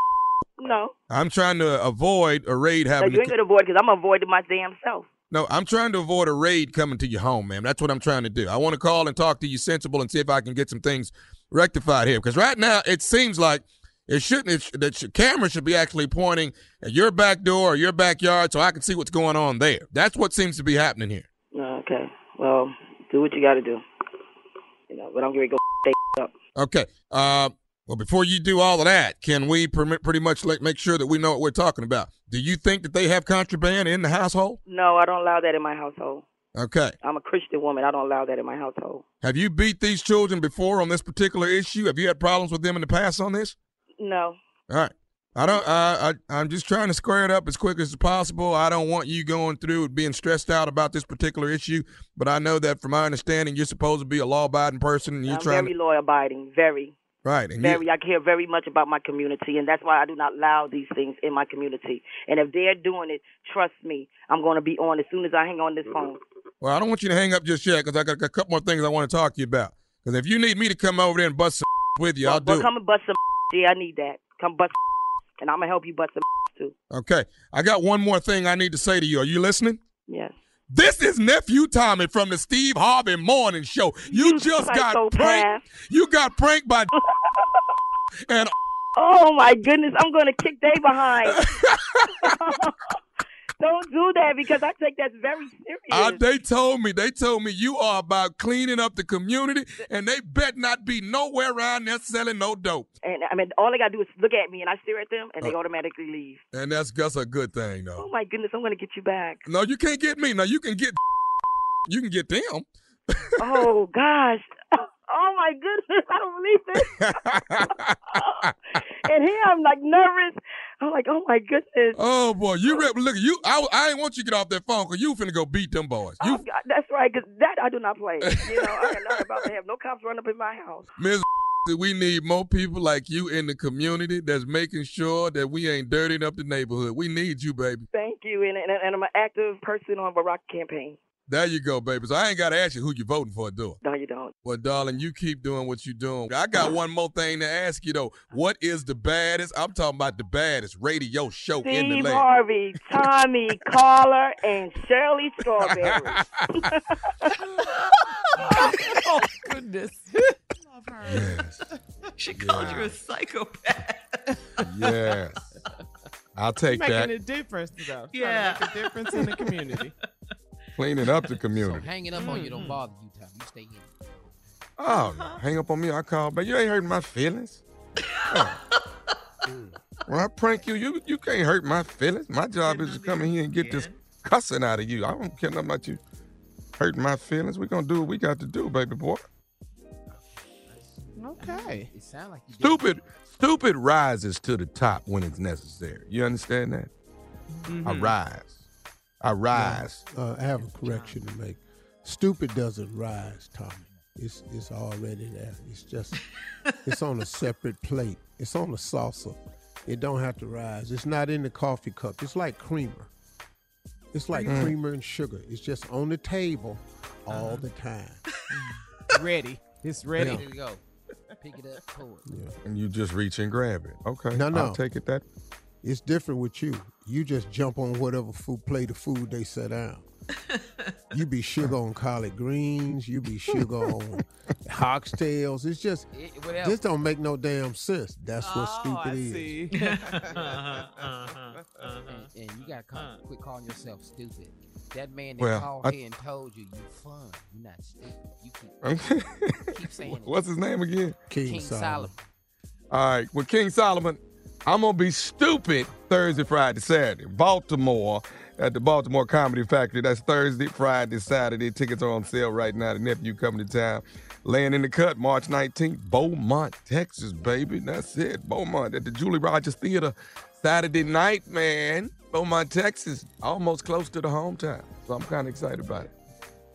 No, I'm trying to avoid a raid no having. you ain't to, gonna avoid because I'm avoiding my damn self. no, I'm trying to avoid a raid coming to your home, ma'am. That's what I'm trying to do. I want to call and talk to you sensible and see if I can get some things rectified here. Because right now it seems like it shouldn't. It, sh- that your camera should be actually pointing at your back door or your backyard, so I can see what's going on there. That's what seems to be happening here. Okay. Well, do what you got to do. You know, but I'm gonna go *laughs* up. Okay. Uh, Well, before you do all of that, can we permit, pretty much like, make sure that we know what we're talking about? Do you think that they have contraband in the household? No, I don't allow that in my household. Okay. I'm a Christian woman. I don't allow that in my household. Have you beat these children before on this particular issue? Have you had problems with them in the past on this? No. All right. I don't. I, I I'm just trying to square it up as quick as possible. I don't want you going through being stressed out about this particular issue. But I know that, from my understanding, you're supposed to be a law-abiding person, and you're I'm trying very to law-abiding. Very. right. And you, Very. I care very much about my community, and that's why I do not allow these things in my community. And if they're doing it, trust me, I'm going to be on as soon as I hang on this phone. Well, I don't want you to hang up just yet because I got a couple more things I want to talk to you about. Because if you need me to come over there and bust some *laughs* with you, I'll do Well, it. come and bust some. *laughs* Yeah, I need that. Come bust, *laughs* and I'm gonna help you bust some too. Okay. I got one more thing I need to say to you. Are you listening? Yes. This is nephew Tommy from the Steve Harvey Morning Show. You, just got psychopath. pranked. You got pranked by and Oh my goodness, I'm gonna kick they behind. Don't do that because I take that very serious. uh, they told me they told me you are about cleaning up the community, and they bet not be nowhere around there selling no dope. and I mean, all they gotta do is look at me, and I stare at them, and they Uh. automatically leave. And that's that's a good thing, though. Oh my goodness, I'm gonna get you back. No, you can't get me. Now you can get you can get them. *laughs* oh gosh. Oh my goodness, I don't believe this. *laughs* and here I'm like nervous. I'm like, oh my goodness. Oh boy, you re- look you. I I ain't want you to get off that phone because you finna go beat them boys. You Oh, God, that's right, because that I do not play. You know, I am not about to have no cops run up in my house. *laughs* Ms. We need more people like you in the community that's making sure that we ain't dirtying up the neighborhood. We need you, baby. Thank you, and, and, and I'm an active person on Barack campaign. There you go, baby. So I ain't got to ask you who you voting for, do I? No, you don't. Well, darling, you keep doing what you're doing. I got one more thing to ask you, though. What is the baddest? I'm talking about the baddest radio show in the Steve land. Harvey, Tommy Caller, and Shirley Strawberry. *laughs* oh goodness. Love her. Yes. She called you a psychopath. yes. I'll take Making that. Making a difference though. Yeah. Trying to make a difference in the community. *laughs* Cleaning up the community. *laughs* So community. hanging up on you Mm-hmm. don't bother you, Tom. You stay in. Oh, no. hang up on me. I call, but you ain't hurting my feelings. *laughs* Oh. when I prank you, you you can't hurt my feelings. My job is to come in here and get this cussing out of you. I don't care nothing about you hurting my feelings. We're gonna do what we got to do, baby boy. Okay. It sounds like you did. Stupid, stupid rises to the top when it's necessary. You understand that? I Mhm. rise. I rise. Uh, I have a correction to make. Stupid doesn't rise, Tommy. It's it's already there. It's just *laughs* it's on a separate plate. It's on a saucer. It don't have to rise. It's not in the coffee cup. It's like creamer. It's like Mm. creamer and sugar. It's just on the table all the time. *laughs* Ready. It's ready. Yeah. Here we go. Pick it up, pour it. Yeah. And you just reach and grab it. Okay. No, no. I'll take it that. It's different with you. You just jump on whatever food plate of food they set out. you be sugar on collard greens. You be sugar on *laughs* hoxtails. It's just It, whatever. this don't make no damn sense. That's what oh, stupid I is. see. *laughs* *laughs* Uh-huh, uh-huh, and, and you gotta call, uh-huh. quit calling yourself stupid. That man that Well, called I- here and told you you fun. You're not stupid. You keep keep saying it. What's his name again? King, King Solomon. Solomon. All right, with King Solomon, I'm gonna be stupid Thursday, Friday, Saturday. Baltimore at the Baltimore Comedy Factory. That's Thursday, Friday, Saturday. Tickets are on sale right now. The nephew coming to town. Laying in the cut, March 19th, Beaumont, Texas, baby. That's it. Beaumont at the Julie Rogers Theater. Saturday night, man. Beaumont, Texas. Almost close to the hometown. So I'm kind of excited about it.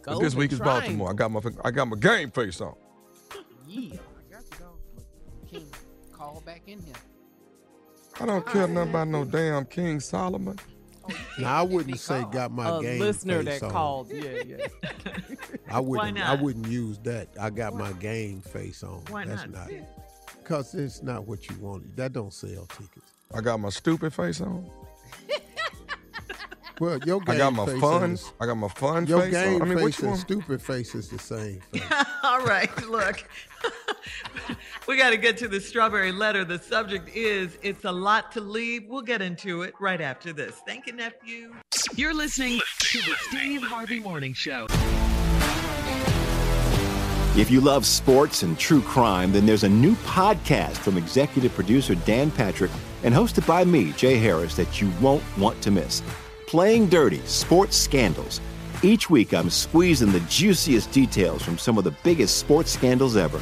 But this week is Baltimore. I got my I got my game face on. Yeah. I got you though. King, call back in here. I don't care nothing about no damn King Solomon. Now I wouldn't say got my A game listener face that on. called. Yeah, yeah. *laughs* I wouldn't. I not? wouldn't use that. I got my game face on. Why That's not? not. Because it's not what you wanted. That don't sell tickets. I got my stupid face on. *laughs* Well, your game face. I got my face fun. and- I got my fun Your face game on. I mean, face which and one? stupid face is the same *laughs* face. All right, look. *laughs* we got to get to the strawberry letter. The subject is It's a Lot to Leave. We'll get into it right after this. Thank you, nephew. You're listening to the Steve Harvey Morning Show. If you love sports and true crime, then there's a new podcast from executive producer Dan Patrick and hosted by me, Jay Harris, that you won't want to miss. Playing Dirty Sports Scandals. Each week, I'm squeezing the juiciest details from some of the biggest sports scandals ever.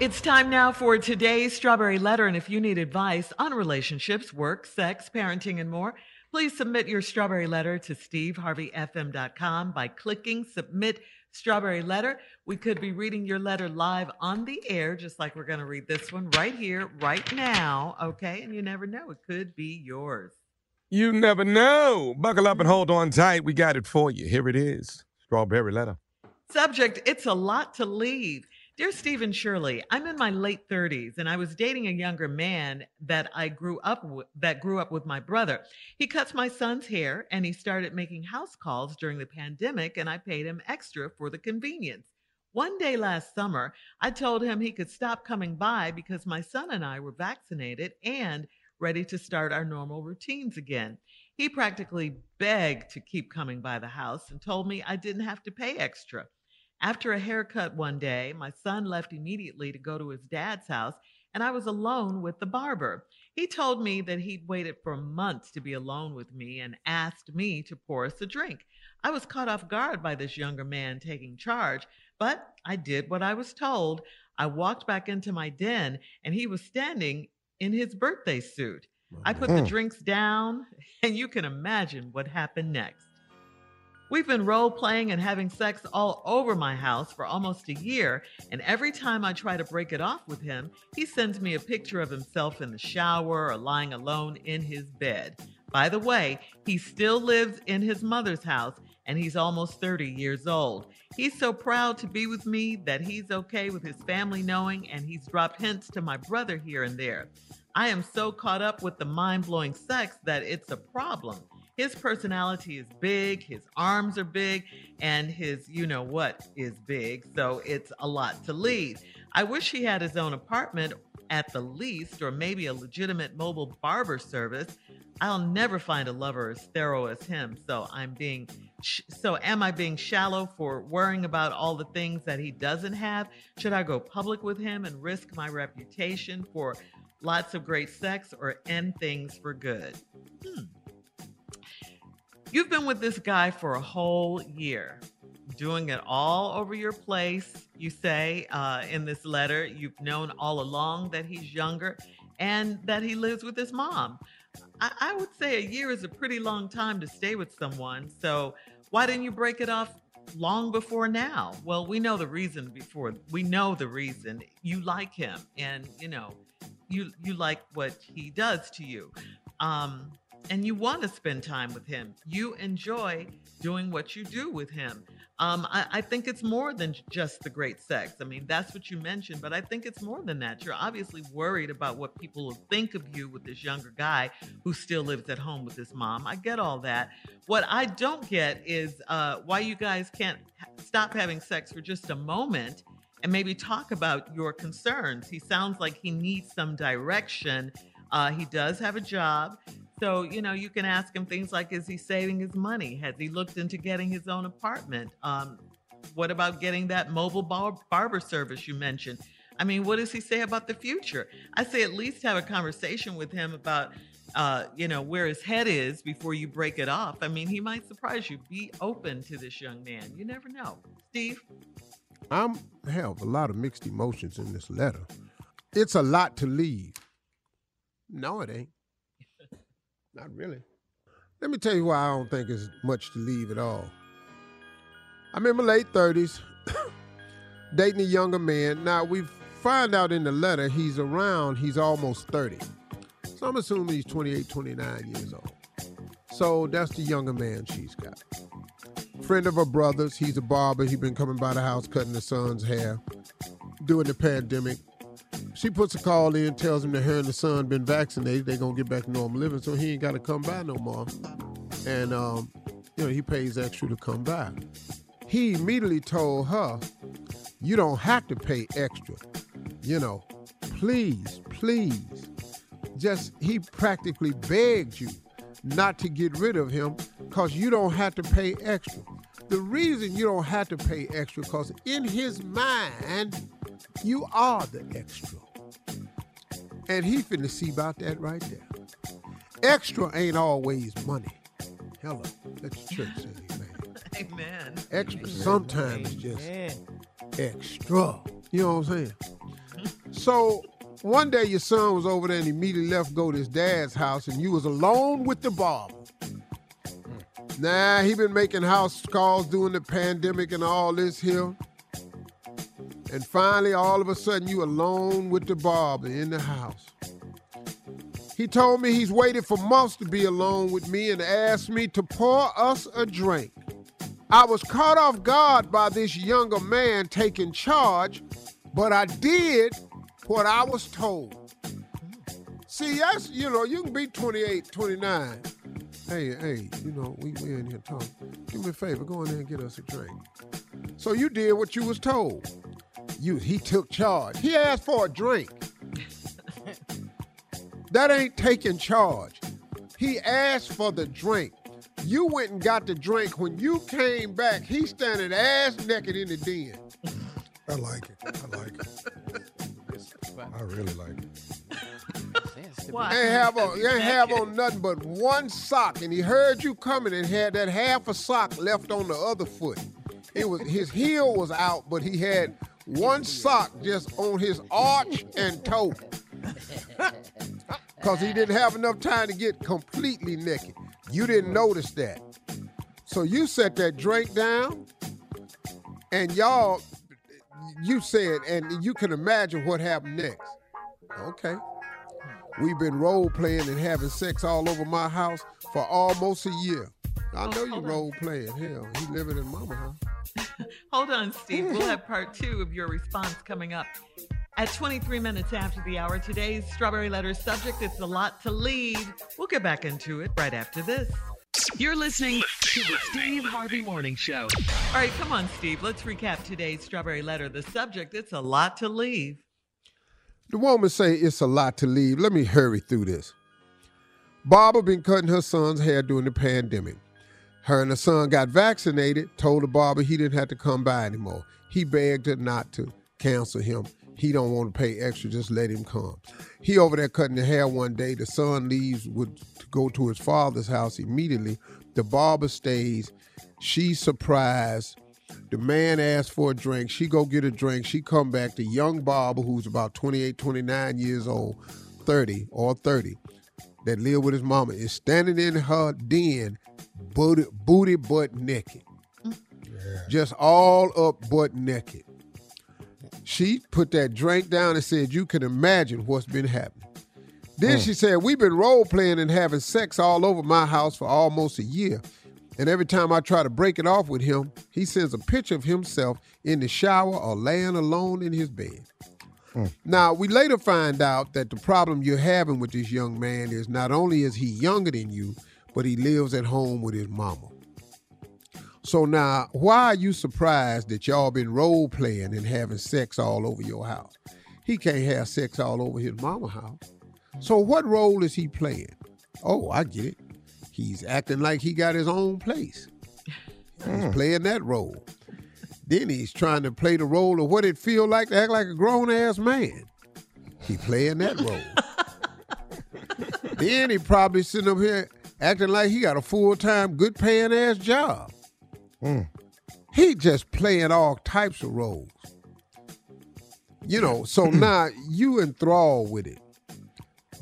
It's time now for today's Strawberry Letter. And if you need advice on relationships, work, sex, parenting, and more, please submit your Strawberry Letter to steveharveyfm.com by clicking Submit Strawberry Letter. We could be reading your letter live on the air, just like we're going to read this one right here, right now. Okay. And you never know, it could be yours. You never know. Buckle up and hold on tight. We got it for you. Here it is Strawberry Letter. Subject It's a lot to leave. Dear Steve and Shirley, I'm in my late 30s and I was dating a younger man that I grew up with, that grew up with my brother. He cuts my son's hair and he started making house calls during the pandemic and I paid him extra for the convenience. One day last summer, I told him he could stop coming by because my son and I were vaccinated and ready to start our normal routines again. He practically begged to keep coming by the house and told me I didn't have to pay extra. After a haircut one day, my son left immediately to go to his dad's house, and I was alone with the barber. He told me that he'd waited for months to be alone with me and asked me to pour us a drink. I was caught off guard by this younger man taking charge, but I did what I was told. I walked back into my den, and he was standing in his birthday suit. I put the drinks down, *laughs* and you can imagine what happened next. We've been role playing and having sex all over my house for almost a year, and every time I try to break it off with him, he sends me a picture of himself in the shower or lying alone in his bed. By the way, he still lives in his mother's house and he's almost 30 years old. He's so proud to be with me that he's okay with his family knowing, and he's dropped hints to my brother here and there. I am so caught up with the mind blowing sex that it's a problem. His personality is big, his arms are big, and his you know what is big, so it's a lot to lead. I wish he had his own apartment at the least, or maybe a legitimate mobile barber service. I'll never find a lover as thorough as him, so I'm being so am I being shallow for worrying about all the things that he doesn't have? Should I go public with him and risk my reputation for lots of great sex or end things for good? Hmm. You've been with this guy for a whole year, doing it all over your place, you say uh, in this letter. You've known all along that he's younger and that he lives with his mom. I, I would say a year is a pretty long time to stay with someone. So why didn't you break it off long before now? Well, we know the reason before. We know the reason. You like him and, you know, you you like what he does to you. Um, and you want to spend time with him. You enjoy doing what you do with him. Um, I, I think it's more than just the great sex. I mean, that's what you mentioned, but I think it's more than that. You're obviously worried about what people will think of you with this younger guy who still lives at home with his mom. I get all that. What I don't get is uh, why you guys can't stop having sex for just a moment and maybe talk about your concerns. He sounds like he needs some direction. Uh, he does have a job. So, you know, you can ask him things like Is he saving his money? Has he looked into getting his own apartment? Um, What about getting that mobile bar- barber service you mentioned? I mean, what does he say about the future? I say at least have a conversation with him about, uh, you know, where his head is before you break it off. I mean, he might surprise you. Be open to this young man. You never know. Steve? I'm have a lot of mixed emotions in this letter. It's a lot to leave. No, it ain't. Not really. Let me tell you why I don't think it's much to leave at all. I'm in my late 30s, *coughs* dating a younger man. Now, we find out in the letter he's around, he's almost 30. So I'm assuming he's 28, 29 years old. So that's the younger man she's got. Friend of her brother's, he's a barber. He's been coming by the house cutting the son's hair during the pandemic. She puts a call in, tells him that her and the son been vaccinated. They're gonna get back to normal living, so he ain't gotta come by no more. And um, you know, he pays extra to come by. He immediately told her, You don't have to pay extra. You know, please, please. Just he practically begged you not to get rid of him because you don't have to pay extra. The reason you don't have to pay extra because in his mind, you are the extra. And he finna see about that right there. Extra ain't always money. Hello, let the church say amen. *laughs* Amen. Extra sometimes is just extra. You know what I'm saying? *laughs* So one day your son was over there and immediately left go to his dad's house and you was alone with the barber. Hmm. Nah, he been making house calls during the pandemic and all this here. And finally, all of a sudden, you alone with the barber in the house. He told me he's waited for months to be alone with me and asked me to pour us a drink. I was caught off guard by this younger man taking charge, but I did what I was told. See, that's, you know, you can be 28, 29. Hey, hey, you know, we, we in here talking. Do me a favor, go in there and get us a drink. So you did what you was told. You he took charge. He asked for a drink. that ain't taking charge. He asked for the drink. You went and got the drink. When you came back, he standing ass naked in the den. I like it. I like it. I really like it. Why? Ain't have on, ain't have on nothing but one sock, and he heard you coming and had that half a sock left on the other foot. It was his heel was out, but he had one sock just on his arch and toe. *laughs* Cause he didn't have enough time to get completely naked. You didn't notice that. So you set that drink down, and y'all, you said, and you can imagine what happened next. Okay. We've been role playing and having sex all over my house for almost a year. I oh, know you role playing. Hell, he living in mama house. *laughs* Hold on, Steve. We'll *laughs* have part two of your response coming up. At 23 minutes after the hour, today's Strawberry Letter subject, it's a lot to lead. We'll get back into it right after this. You're listening to the Steve Harvey Morning Show. All right, come on, Steve. Let's recap today's Strawberry Letter. The subject, it's a lot to leave. The woman say it's a lot to leave. Let me hurry through this. Barbara been cutting her son's hair during the pandemic. Her and her son got vaccinated, told the barber he didn't have to come by anymore. He begged her not to cancel him. He don't want to pay extra, just let him come. He over there cutting the hair one day. The son leaves would go to his father's house immediately. The barber stays. She's surprised. The man asks for a drink. She go get a drink. She come back. The young barber, who's about 28, 29 years old, 30 or 30, that live with his mama, is standing in her den, booty, booty butt naked. Just all up butt naked. She put that drink down and said, You can imagine what's been happening. Then mm. she said, We've been role playing and having sex all over my house for almost a year. And every time I try to break it off with him, he sends a picture of himself in the shower or laying alone in his bed. Mm. Now, we later find out that the problem you're having with this young man is not only is he younger than you, but he lives at home with his mama. So now, why are you surprised that y'all been role playing and having sex all over your house? He can't have sex all over his mama house. So what role is he playing? Oh, I get it. He's acting like he got his own place. He's hmm. playing that role. Then he's trying to play the role of what it feel like to act like a grown ass man. He playing that role. *laughs* then he probably sitting up here acting like he got a full time, good paying ass job. Hmm. He just playing all types of roles. You know, so hmm. now you enthralled with it.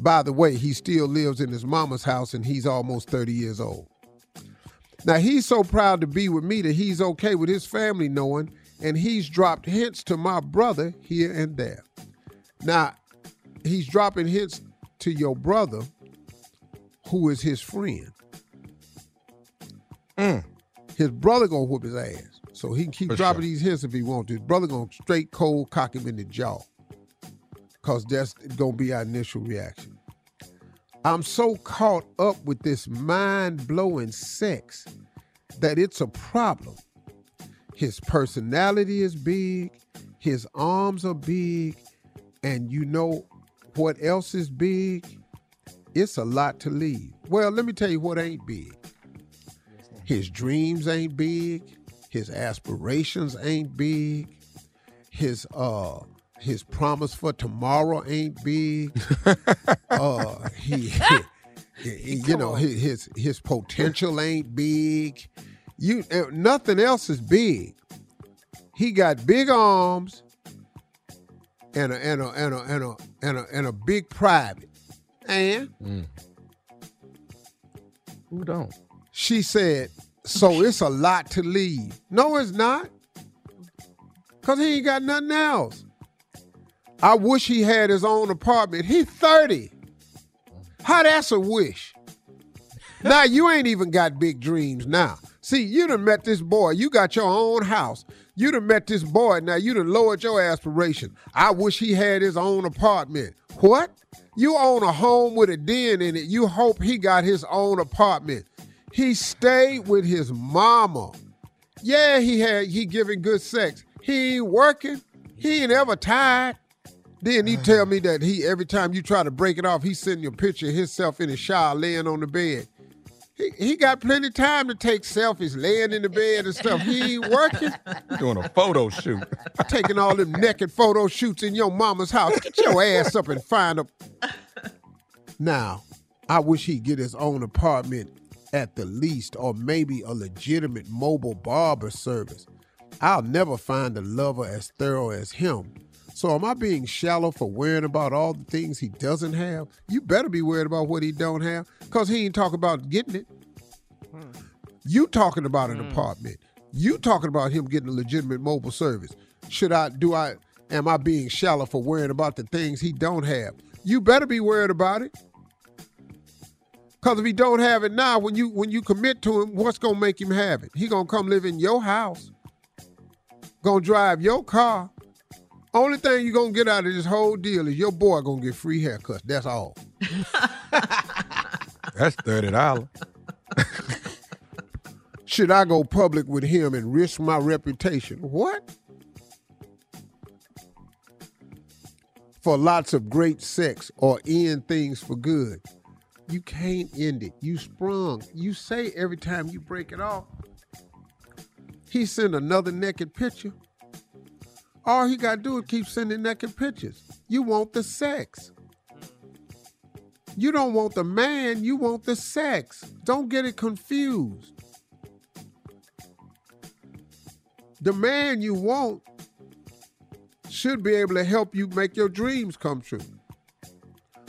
By the way, he still lives in his mama's house and he's almost 30 years old. Now he's so proud to be with me that he's okay with his family knowing, and he's dropped hints to my brother here and there. Now, he's dropping hints to your brother, who is his friend. Mm. His brother gonna whoop his ass. So he can keep For dropping sure. these hints if he wants to. His brother gonna straight cold cock him in the jaw. Cause that's gonna be our initial reaction. I'm so caught up with this mind-blowing sex that it's a problem. His personality is big, his arms are big, and you know what else is big? It's a lot to leave. Well, let me tell you what ain't big. His dreams ain't big, his aspirations ain't big, his uh his promise for tomorrow ain't big. *laughs* uh he, *laughs* you know his his his potential ain't big. You uh, nothing else is big. He got big arms and a and a and a and a and a, and a big private. And mm. Who don't? she said, so it's a lot to leave. No, it's not. Cause he ain't got nothing else. I wish he had his own apartment. He 30. How that's a wish? *laughs* now you ain't even got big dreams now. See, you done met this boy. You got your own house. You done met this boy. Now you done lowered your aspiration. I wish he had his own apartment. What? You own a home with a den in it. You hope he got his own apartment. He stayed with his mama. Yeah, he had he giving good sex. He ain't working. He ain't ever tired. Then he tell me that he every time you try to break it off, he sending you a picture of himself in the shower laying on the bed. He, he got plenty of time to take selfies laying in the bed and stuff. He ain't working. Doing a photo shoot. *laughs* Taking all them naked photo shoots in your mama's house. Get your ass up and find a. Now, I wish he'd get his own apartment at the least, or maybe a legitimate mobile barber service. I'll never find a lover as thorough as him. So am I being shallow for worrying about all the things he doesn't have? You better be worried about what he don't have, cause he ain't talking about getting it. Hmm. You talking about an hmm. apartment. You talking about him getting a legitimate mobile service. Should I do I am I being shallow for worrying about the things he don't have? You better be worried about it. Cause if he don't have it now, when you when you commit to him, what's gonna make him have it? He gonna come live in your house, gonna drive your car. Only thing you gonna get out of this whole deal is your boy gonna get free haircuts. That's all. *laughs* That's thirty dollars. Should I go public with him and risk my reputation? What? For lots of great sex or end things for good. You can't end it. You sprung. You say every time you break it off. He sent another naked picture. All he got to do is keep sending naked pictures. You want the sex. You don't want the man, you want the sex. Don't get it confused. The man you want should be able to help you make your dreams come true.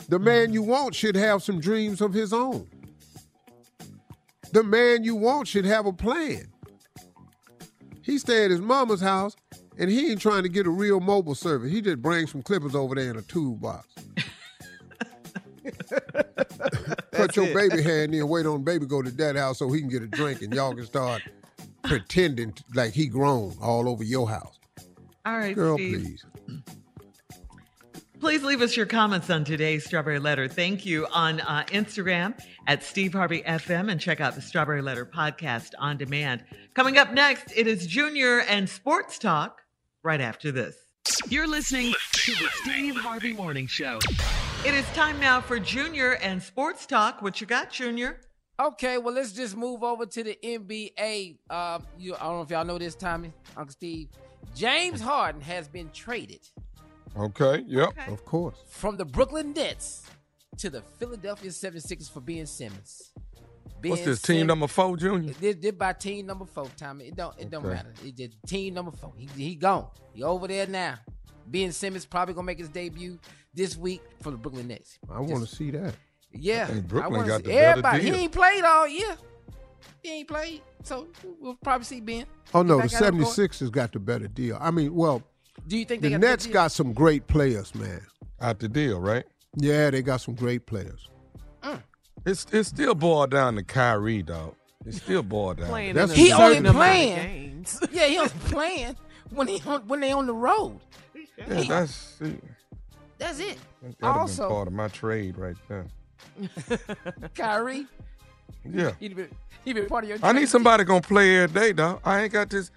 The man you want should have some dreams of his own. The man you want should have a plan. He stay at his mama's house and he ain't trying to get a real mobile service. He just brings some clippers over there in a toolbox. Cut *laughs* your it. baby hair and then wait on baby go to that house so he can get a drink and y'all can start *laughs* pretending like he grown all over your house. All right, Girl, Steve. please. Please leave us your comments on today's Strawberry Letter. Thank you on uh, Instagram at Steve Harvey FM and check out the Strawberry Letter podcast on demand. Coming up next, it is Junior and Sports Talk right after this. You're listening to the Steve Harvey Morning Show. It is time now for Junior and Sports Talk. What you got, Junior? Okay, well let's just move over to the NBA. Uh, you, I don't know if y'all know this, Tommy, Uncle Steve. James Harden has been traded Okay. Yep. Of course. from the Brooklyn Nets to the Philadelphia 76ers for Ben Simmons. What's this team Simmons- number four, Junior? This, this by team number four, Tommy. It don't it don't Okay. matter. It's just team number four. He he gone. He over there now. Ben Simmons probably gonna make his debut this week for the Brooklyn Nets. I want to see that. Yeah, think Brooklyn wanna got see- the better everybody. deal. He ain't played all year. He ain't played, so we'll probably see Ben. Oh no, the Get back out on court. 76ers got the better deal. I mean, well, Do you think they the got the Nets deal? got some great players, man. Out the deal, right? Yeah, they got some great players. Mm. It's it's still boiled down to Kyrie, dog. It's still boiled down. Playing That's He only amount playing. games. *laughs* Yeah, he only playing when he on, when they on the road. Yeah, that's see, That's it. that'd have Also- been part of my trade right there. *laughs* Kyrie, Yeah. he been he been part of your. I need somebody gonna play every day, dog. I ain't got this.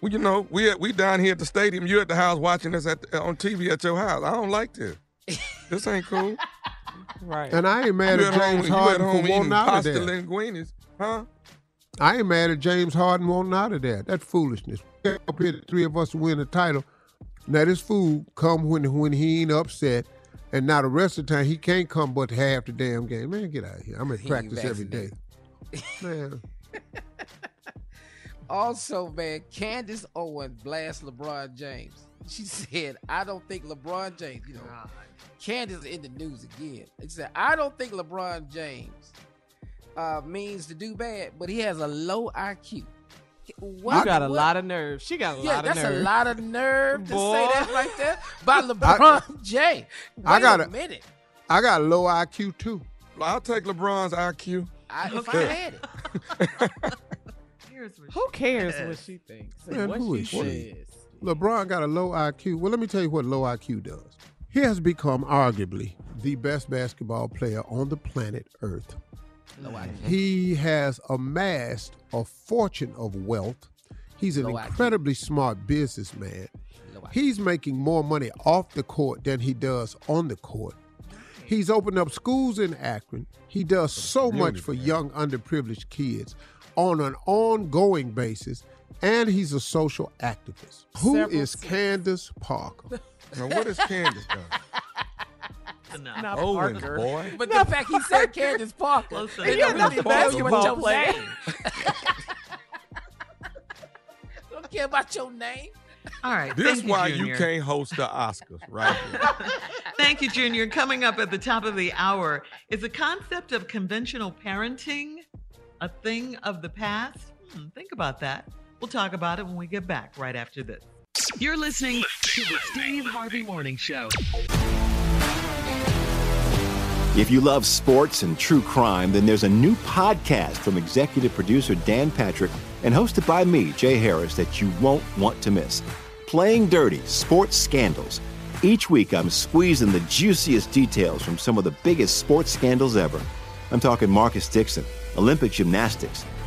Well, you know, we at, we down here at the stadium. You at the house watching us at the, on TV at your house. I don't like this. this ain't cool. *laughs* Right. And I ain't mad you at at home, James Harden home for wanting out of that. there. linguinis, huh? I ain't mad at James Harden wanting out of that. That's foolishness. Up here, the three of us win the title. Now this fool come when when he ain't upset, and now the rest of the time he can't come but half the damn game. Man, get out of here. I'm at He practice every day. Man, *laughs* Also, man, Candace Owen blast LeBron James. She said, "I don't think LeBron James." You know, Candace in the news again. She said, "I don't think LeBron James uh, means to do bad, but he has a low IQ." What? You got a what- lot of nerve. She got a Yeah, lot of that's nerve. a lot of nerve to Boy. say that right there by *laughs* LeBron James. Wait I got a it. minute. I got low IQ too. I'll take LeBron's IQ. I, if I had it, *laughs* Who cares what she thinks and Man, what who she is she? says? LeBron got a low IQ. Well, let me tell you what low IQ does. He has become arguably the best basketball player on the planet Earth. low IQ. He has amassed a fortune of wealth. He's an Low IQ. incredibly smart businessman. Low IQ. He's making more money off the court than he does on the court. He's opened up schools in Akron. He does so much for young underprivileged kids on an ongoing basis, and he's a social activist. Who Several is Candace Parker? Now, what is Candace done? Not Owens, Parker. boy. But the fact he said Candace Parker, Listen, it Yeah, don't not really the tell you what basketball your player. name. *laughs* don't care about your name. All right. This is why Junior. you can't host the Oscars, right? *laughs* Thank you, Junior. Coming up at the top of the hour is the concept of conventional parenting a thing of the past? Hmm, think about that. We'll talk about it when we get back right after this. You're listening to the Steve Harvey Morning Show. If you love sports and true crime, then there's a new podcast from executive producer Dan Patrick and hosted by me, Jay Harris, that you won't want to miss. Playing Dirty Sports Scandals. Each week, I'm squeezing the juiciest details from some of the biggest sports scandals ever. I'm talking Marcus Dixon, Olympic gymnastics,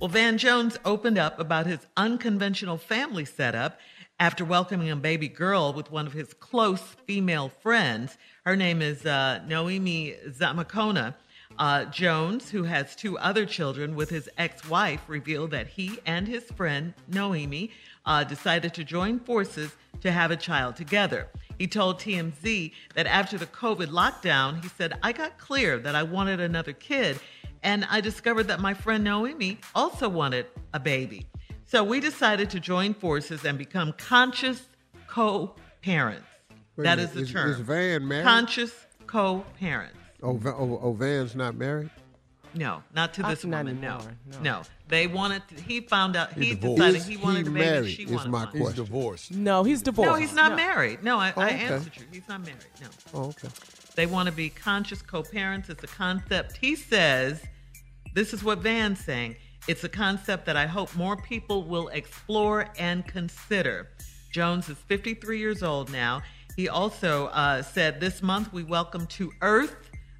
Well, Van Jones opened up about his unconventional family setup after welcoming a baby girl with one of his close female friends. Her name is uh, Noemi Zamakona. Uh, Jones, who has two other children with his ex wife, revealed that he and his friend, Noemi, uh, decided to join forces to have a child together. He told TMZ that after the COVID lockdown, he said, I got clear that I wanted another kid, and I discovered that my friend Noemi also wanted a baby. So we decided to join forces and become conscious co parents. Wait a That minute, is the is- term. is Van married? Conscious co parents. Oh, oh, oh, Van's not married? No, not to this not woman. No. no, no. They wanted. To, he found out. He divorced. decided Is he wanted he a baby. married she is wanted my one. question. He's divorced. No, he's divorced. No, he's not No. married. No, I, Oh, I answered you. He's not married. No. Oh, okay. They want to be conscious co-parents. It's a concept. He says, this is what Van's saying. It's a concept that I hope more people will explore and consider. Jones is 53 years old now. He also uh, said this month we welcome to Earth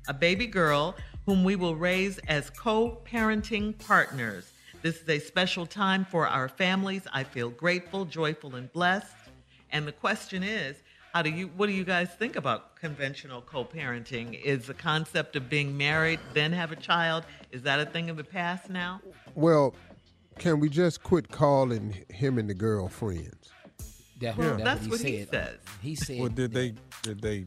a baby girl whom we will raise as co-parenting partners. This is a special time for our families. I feel grateful, joyful, and blessed. And the question is, how do you what do you guys think about conventional co-parenting? Is the concept of being married then have a child is that a thing of the past now? Well, can we just quit calling him and the girl friends? That, Well, that's, that's what, what he, he says. He said Well, did they did they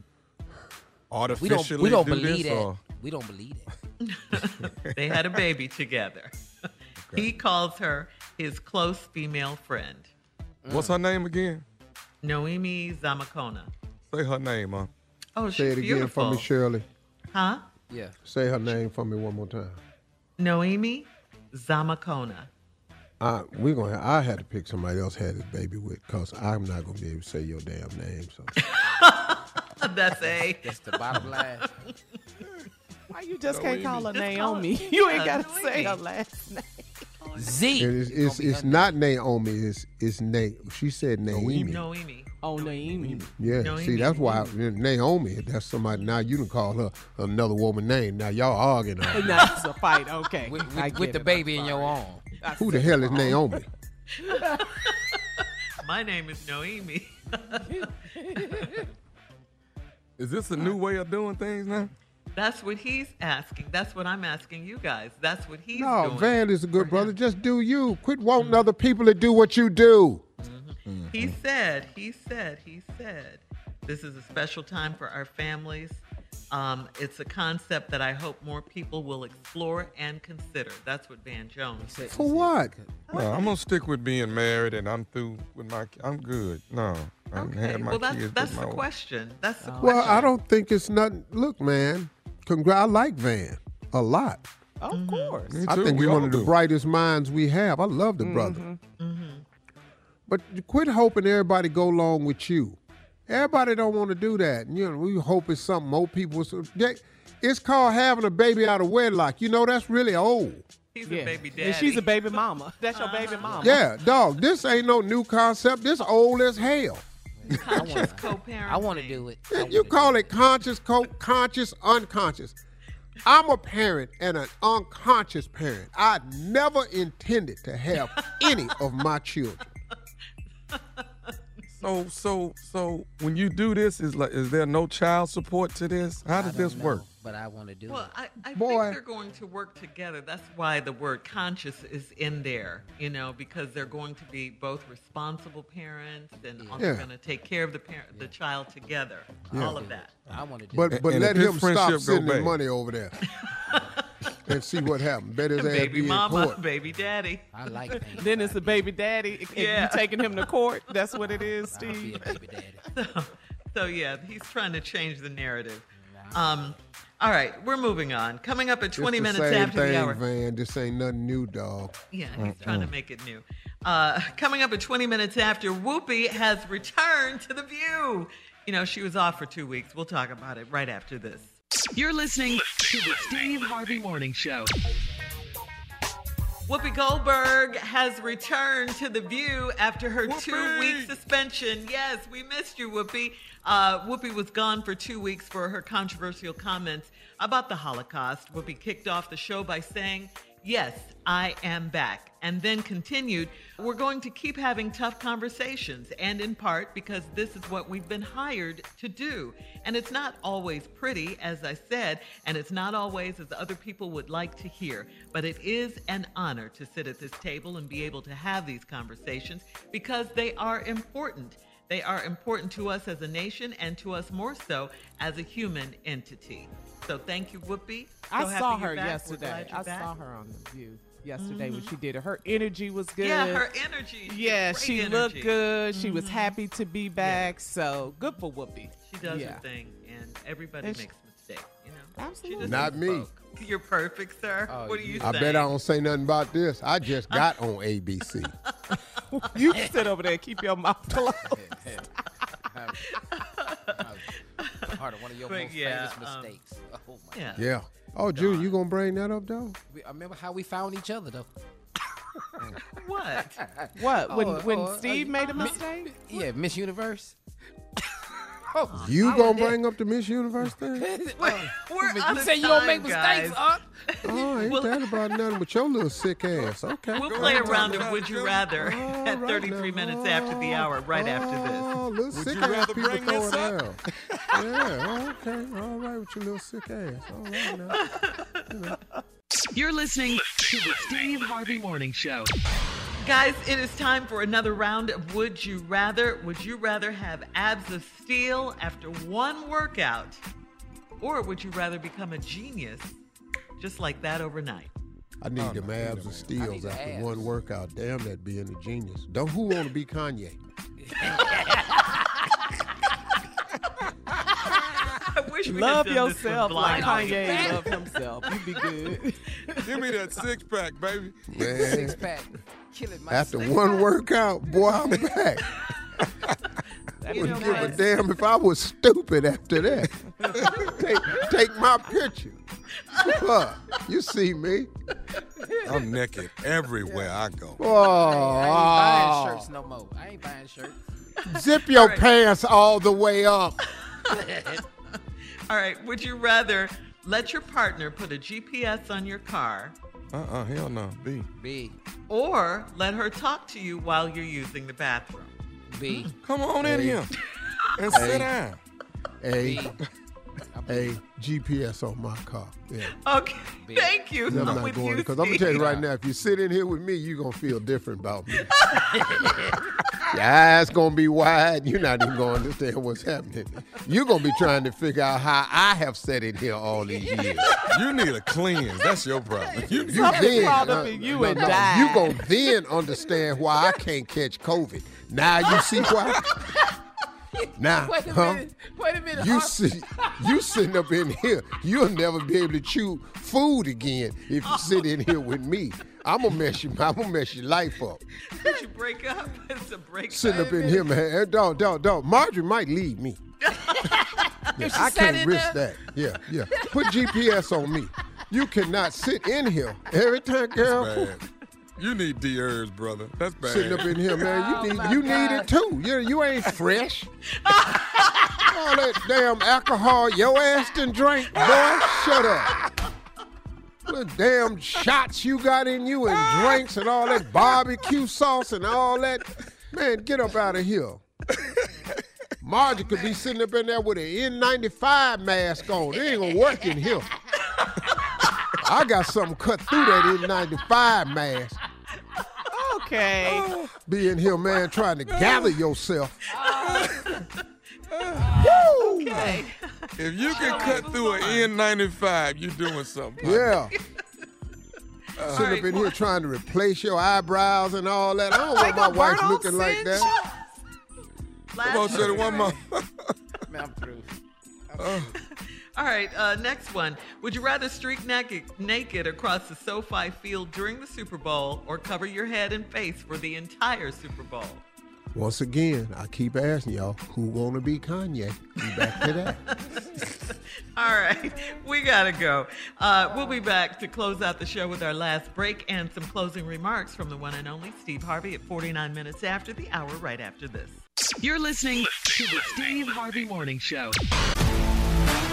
artificially we don't we don't do believe this, that. or- We don't believe it. *laughs* they had a baby together. He calls her his close female friend. What's her name again? Noemi Zamakona. Say her name, huh? Oh, Say it she's again for me. Shirley. Huh? Yeah. Say her name for me one more time. Noemi Zamakona. I, we're gonna. I had to pick somebody else had his baby with, cause I'm not gonna be able to say your damn name. So *laughs* That's a. That's the bottom line. *laughs* Why you just can't call her Just call Naomi? her- *laughs* You ain't yeah, got to say her Noemi. last name. Z. it is. It's, it's not Naomi. It's it's Na. She said Naomi. Noemi. Oh, Naomi. Yeah. Noemi. See, that's why Naomi. That's somebody. Now you can call her another woman name. Now y'all arguing. *laughs* on. Now it's a fight. Okay. With, with, with the it. baby in your arm. Who the hell is wrong. Naomi? *laughs* My name is Naomi. *laughs* Is this a new way of doing things now? That's what he's asking. That's what I'm asking you guys. That's what he's No, doing. Van is a good brother. Just do you. Quit wanting mm. other people to do what you do. Mm-hmm. He said, he said, he said, this is a special time for our families. Um, it's a concept that I hope more people will explore and consider. That's what Van Jones said. For what? No, I'm gonna stick with being married, and I'm through with my. I'm good. No, I done Okay, had my well, that's, kids. that's did the my own- question. That's the question. Well, I don't think it's nothing. Look, man. Congra- I like Van a lot. Of mm-hmm. course. Me I think we he's one all of the brightest minds we have. I love the brother. Mm-hmm. But quit hoping everybody go along with you. Everybody don't want to do that. You know, we hope it's something more people. It's called having a baby out of wedlock. You know, that's really old. He's Yeah. a baby daddy. And she's a baby mama. *laughs* That's your baby uh-huh. mama. Yeah, dog. This ain't no new concept. This old as hell. conscious co-parent. I want to do it. I You wanna call it conscious, co- conscious, unconscious. I'm a parent and an unconscious parent. I never intended to have *laughs* any of my children. So, so, so, when you do this, is like, is there no child support to this? How I does don't this know, work? But I want to do Well, it. I, I Boy. think they're going to work together. That's why the word conscious is in there, you know, because they're going to be both responsible parents and also Yeah. going to take care of the parent, the child together. Yeah. All of that. I want to do But it. but And let him stop sending his money over there *laughs* and see what happens. Bet his ass baby be in mama, court. baby daddy. I like *laughs* pain. Then it's a baby daddy. If Yeah. you taking him to court, *laughs* that's what it is, Steve. baby daddy. *laughs* So, so yeah, he's trying to change the narrative. Um, all right, we're moving on. Coming up at It's 20 the minutes same after thing, the hour. Van. This ain't nothing new, dog. Yeah, he's trying to make it new. Uh, coming up at 20 minutes after, Whoopi has returned to the View. You know, she was off for two weeks. We'll talk about it right after this. You're listening to the Steve Harvey Morning Show. Whoopi Goldberg has returned to the View after her two-week suspension. Yes, we missed you, Whoopi. Uh, Whoopi was gone for two weeks for her controversial comments about the Holocaust. Whoopi kicked off the show by saying, Yes, I am back. And then continued, we're going to keep having tough conversations, and in part because this is what we've been hired to do. And it's not always pretty, as I said, and it's not always as other people would like to hear. But it is an honor to sit at this table and be able to have these conversations because they are important. They are important to us as a nation and to us more so as a human entity. So thank you, Whoopi. So I saw her back. Yesterday. I back. saw her on the View yesterday when Mhm. she did it. Her energy was good. Yeah, her energy. Yeah, she energy. looked good. She was Mhm. happy to be back. So good for Whoopi. She does yeah. her thing, and everybody And makes mistakes. You know, Absolutely. Not me. spoke. You're perfect, sir. Oh, what do you think? I saying? bet I don't say nothing about this. I just got on ABC. *laughs* you sit over there and keep your mouth closed. *laughs* Part of one of your But most yeah, famous um, mistakes. Oh my yeah. Yeah. Oh, Junior, you gonna bring that up though? We, I remember how we found each other though. What? *laughs* What? When Oh, when oh, Steve uh, made a Mi- mistake? Yeah, Miss Universe. Oh, you I gonna was there. bring up the Miss Universe thing? *laughs* We're you out of say you don't time, make mistakes, guys. huh? Oh, I ain't that about nothing but your little sick ass. Okay. We'll play a ahead. round of Would You Rather *laughs* All at 33 now. minutes after the hour, right after this. Oh, little Would sick you ass rather people bring throw this it up? out. yeah, oh, okay. All right with your little sick ass. All right now. You're listening to the Steve Harvey Morning Show. Guys, it is time for another round of Would You Rather. Would you rather have abs of steel after one workout? Or would you rather become a genius just like that overnight? I need them abs and steals after one workout. Damn, that being a genius. Don't who want to be Kanye? *laughs* I wish we Love could yourself one like blind. Kanye love himself. You be good. *laughs* Give me that six pack, baby. Man, Six pack. Killing my after six one pack. workout, boy, I'm *laughs* back. I You wouldn't give a damn if I was stupid after that. *laughs* take, take my picture. Fuck, you see me? I'm naked everywhere I go. Oh, I ain't buying shirts no more. I ain't buying shirts. zip your pants all the way up. All right, would you rather let your partner put a GPS on your car Uh-uh, hell no. B. B. or let her talk to you while you're using the bathroom? B. Hmm, come on in here *laughs* and Hey. sit down. A, B. *laughs* a GPS on my car. Yeah. Okay, B. thank you. I'm I'm not with going because I'm gonna tell you right now, if you sit in here with me, you're gonna feel different about me. *laughs* Your eyes gonna be wide. You're not even gonna understand what's happening. You're gonna be trying to figure out how I have sat in here all these years. You need a cleanse. That's your problem. You, You then, crawled uh, you no, and no, died. You gonna then understand why I can't catch COVID. Now you see why. *laughs* Now, Wait a huh? minute. Wait a minute. You Har- see, you sitting up in here, you'll never be able to chew food again if you sit in here with me. I'm gonna mess you. I'm gonna mess your life up. Did you break up? *laughs* It's a break Sitting up in here, man. Don't, don't, don't. Marjorie might leave me. *laughs* Yeah, I can't risk there? that. Yeah, yeah. Put GPS on me. You cannot sit in here every time, girl. Bad. You need D herbs, brother. That's bad. Sitting up in here, man. You Oh, need my you need it too. You you ain't fresh. *laughs* All that damn alcohol your ass done drink, boy. Shut up. The damn shots you got in you and drinks and all that barbecue sauce and all that. Man, get up out of here. Margie could be sitting up in there with an N95 mask on. It ain't gonna work in here. I got something cut through that N95 mask. Okay. Oh, be in here, man, trying to gather yourself. *laughs* Okay. If you can cut through an N95, you're doing something. Yeah. Sitting up in here trying to replace your eyebrows and all that. I don't want my wife looking like that. Come on, say it one more. Man, I'm through. All right, uh, next one. Would you rather streak naked, naked across the SoFi field during the Super Bowl or cover your head and face for the entire Super Bowl? Once again, I keep asking y'all, who wanna be Kanye? Be back to that. *laughs* All right, we gotta go. Uh, we'll be back to close out the show with our last break and some closing remarks from the one and only Steve Harvey at 49 minutes after the hour, right after this. You're listening to the Steve Harvey Morning Show.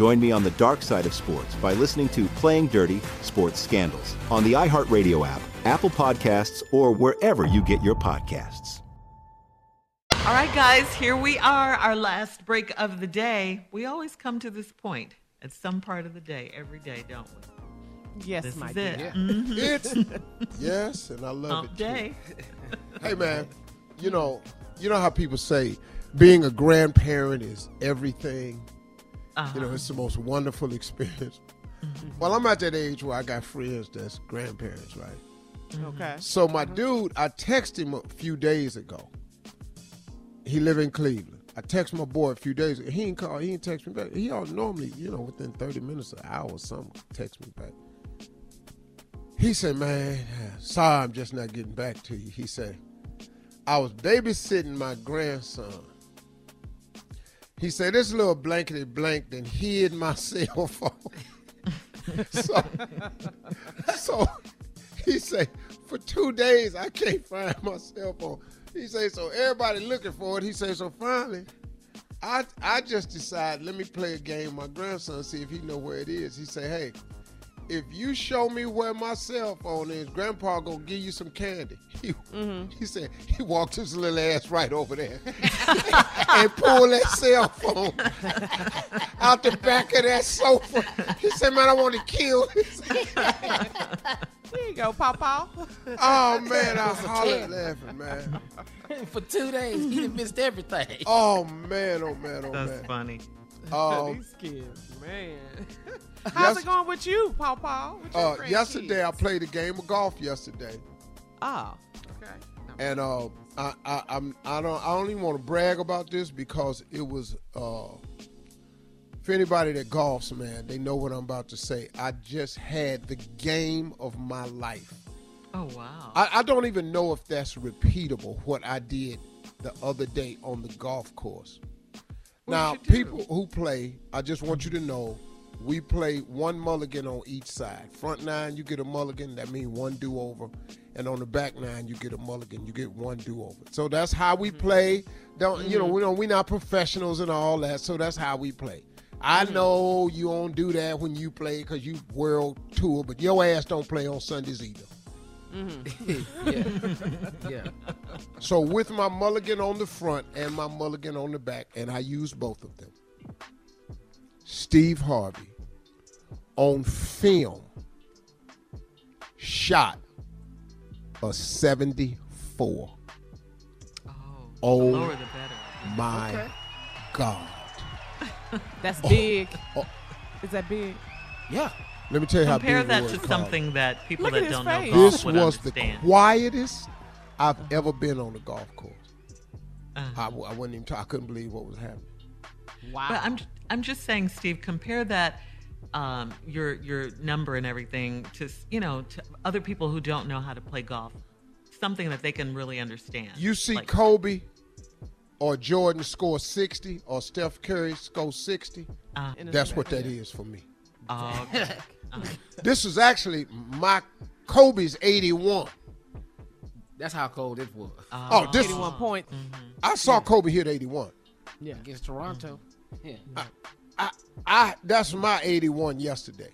Join me on the dark side of sports by listening to Playing Dirty Sports Scandals on the iHeartRadio app, Apple Podcasts, or wherever you get your podcasts. All right, guys, here we are, our last break of the day. We always come to this point at some part of the day, every day, don't we? Yes, this my is it. dear. Mhm. *laughs* It's *laughs* yes, and I love Hump it. too. day. *laughs* hey man, you know, you know how people say being a grandparent is everything. You know, uh-huh. it's the most wonderful experience. Mm-hmm. Well, I'm at that age where I got friends that's grandparents, right? Mm-hmm. Okay. So my mm-hmm. dude, I texted him a few days ago. He live in Cleveland. I text my boy a few days ago. He ain't call. He ain't text me back. He all normally, you know, within 30 minutes, an hour or something, text me back. He said, man, sorry I'm just not getting back to you. He said, I was babysitting my grandson. He said, this little blankety blank then hid my *laughs* cell phone. *laughs* so, *laughs* so he said, for two days I can't find my cell phone. He said, so everybody looking for it. He said, so finally, I I just decided, let me play a game with my grandson, see if he know where it is. He said, hey, if you show me where my cell phone is, Grandpa gonna give you some candy. *laughs* He, he said he walked his little ass right over there *laughs* and pulled that cell phone *laughs* out the back of that sofa. He said, "Man, I want to kill." There you go, Papa. oh man, I hollered laughing, man. For two days, he done missed everything. Oh man, oh man, oh That's man. That's funny. Um, These kids, man. How's Yes- it going with you? With your Uh, grandkids? yesterday, I played a game of golf. Yesterday, Oh, okay. and uh, I, I, I'm, I don't, I don't even want to brag about this because it was. Uh, for anybody that golfs, man, they know what I'm about to say. I just had the game of my life. Oh, wow. I, I don't even know if that's repeatable. What I did the other day on the golf course. now, people who play, I just want you to know, we play one mulligan on each side. Front nine, you get a mulligan. That means one do over, and on the back nine, you get a mulligan. You get one do over. So that's how we mm-hmm. play. Don't you know? Mm-hmm. We don't. We're not professionals and all that. So that's how we play. I mm-hmm. know you don't do that when you play because you world tour, but your ass don't play on Sundays either. *laughs* yeah. *laughs* yeah. So with my mulligan on the front and my mulligan on the back, and I use both of them. Steve Harvey on film shot a 74. Oh, lower the better. my Okay. God. *laughs* That's Oh, big. oh. Is that big? Yeah. Let me tell you how Compare big that to Carl. something that people Look that don't know face. golf This would was understand. the quietest I've ever been on a golf course. Uh-huh. I, I wasn't even. I couldn't believe what was happening. Wow. But I'm I'm just saying, Steve, compare that um, your your number and everything to you know to other people who don't know how to play golf, something that they can really understand. You see Like- Kobe or Jordan score 60 or Steph Curry score 60. Uh, That's what that is for me. Oh, okay. *laughs* Uh, This is actually my Kobe's 81. That's how cold it was. Oh, this 81 points. I saw Kobe hit 81. Yeah. Against Toronto. Yeah. I, I that's my 81 yesterday.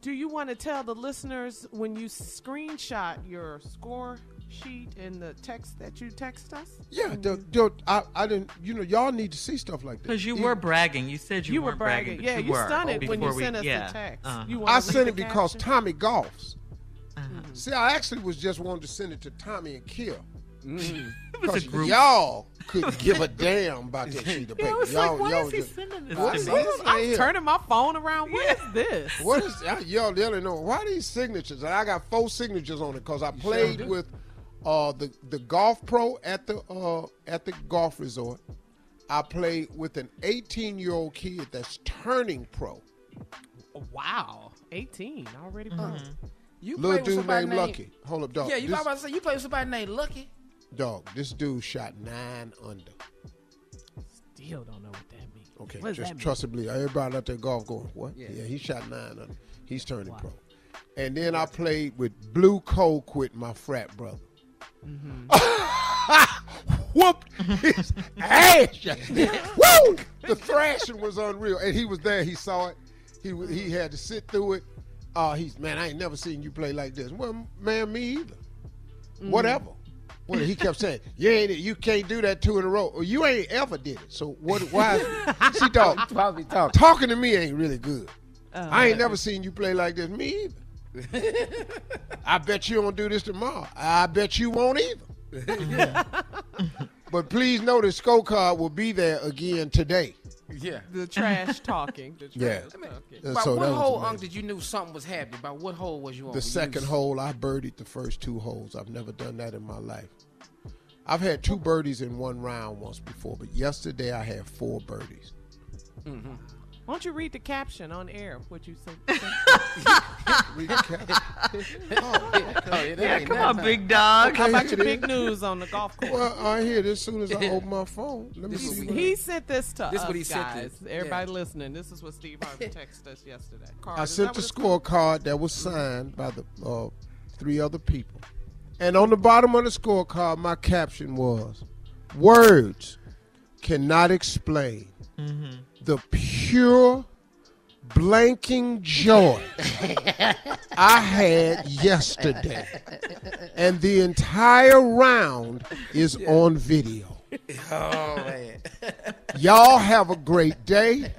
Do you want to tell the listeners when you screenshot your score sheet and the text that you text us? Yeah, the, the, I, I didn't. You know, y'all need to see stuff like that. Because you were bragging. You said you, You were bragging. bragging. Yeah, you, you were stunned it when you we- sent us the text. Uh-huh. You I sent it because caption? Tommy golfs. Uh-huh. See, I actually was just wanting to send it to Tommy and Kill. *laughs* It was a Because group. y'all couldn't give a damn about that sheet of Yeah, *laughs* I paper. was y'all, like, why y'all is he just- sending this What to me? I'm here? turning my phone around. What is this? What is y'all? They don't know why these signatures. And I got four signatures on it because I played do. with uh, the the golf pro at the uh, at the golf resort. I played with an 18 year old kid that's turning pro. Wow. 18 already pro. You Little with dude somebody named named- Lucky. Hold up, dog. Yeah, you this, about to say you play with somebody named Lucky. Dog. This dude shot nine under. Still don't know what that means. Okay, What just trust and believe. Everybody out there golf going, what? Yeah. Yeah, he shot nine under. He's turning pro. And then I played with Blue Colquitt, my frat brother. *laughs* Whooped his ass. *laughs* Woo! The thrashing was unreal. And he was there. He saw it. He he had to sit through it. Uh, he's, man, I ain't never seen you play like this. Well, man, me either. Whatever. Well, he kept saying, "You ain't, you can't do that two in a row. Or you ain't ever did it. So what? Why? See, dog, talking. talking to me ain't really good. Oh, I ain't never seen you play like this. Me either. *laughs* I bet you don't do this tomorrow. I bet you won't either. *laughs* but please know the scorecard will be there again today. Yeah. The trash talking. The Yeah. trash talking. Uh, About so what hole, amazing. Unc, did you knew something was happening? About what hole was you on? The Were you- second hole, I birdied the first two holes. I've never done that in my life. I've had two birdies in one round once before, but yesterday I had four birdies. Mm-hmm. Why don't you read the caption on air? What you said? *laughs* Read the caption. *laughs* Oh, yeah, that Yeah, ain't come nothing. on, big dog. How about here your big news on the golf course? Well, I hear this as soon as I *laughs* open my phone. Let me He, see. he sent this to This us, what he sent guys. to- Everybody listening, this is what Steve Harvey texted us yesterday. Card, I sent that the what scorecard that was signed by the uh, three other people. And on the bottom of the scorecard, my caption was Words cannot explain mm-hmm. the pure blanking joy *laughs* I had yesterday. And the entire round is on video. Oh man. *laughs* Y'all have a great day.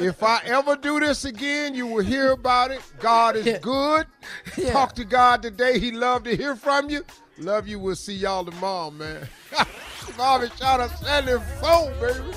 If I ever do this again, you will hear about it. God is good. Talk to God today. He love to hear from you. Love you. We'll see y'all tomorrow, man. *laughs* Bobby shot a 74, baby.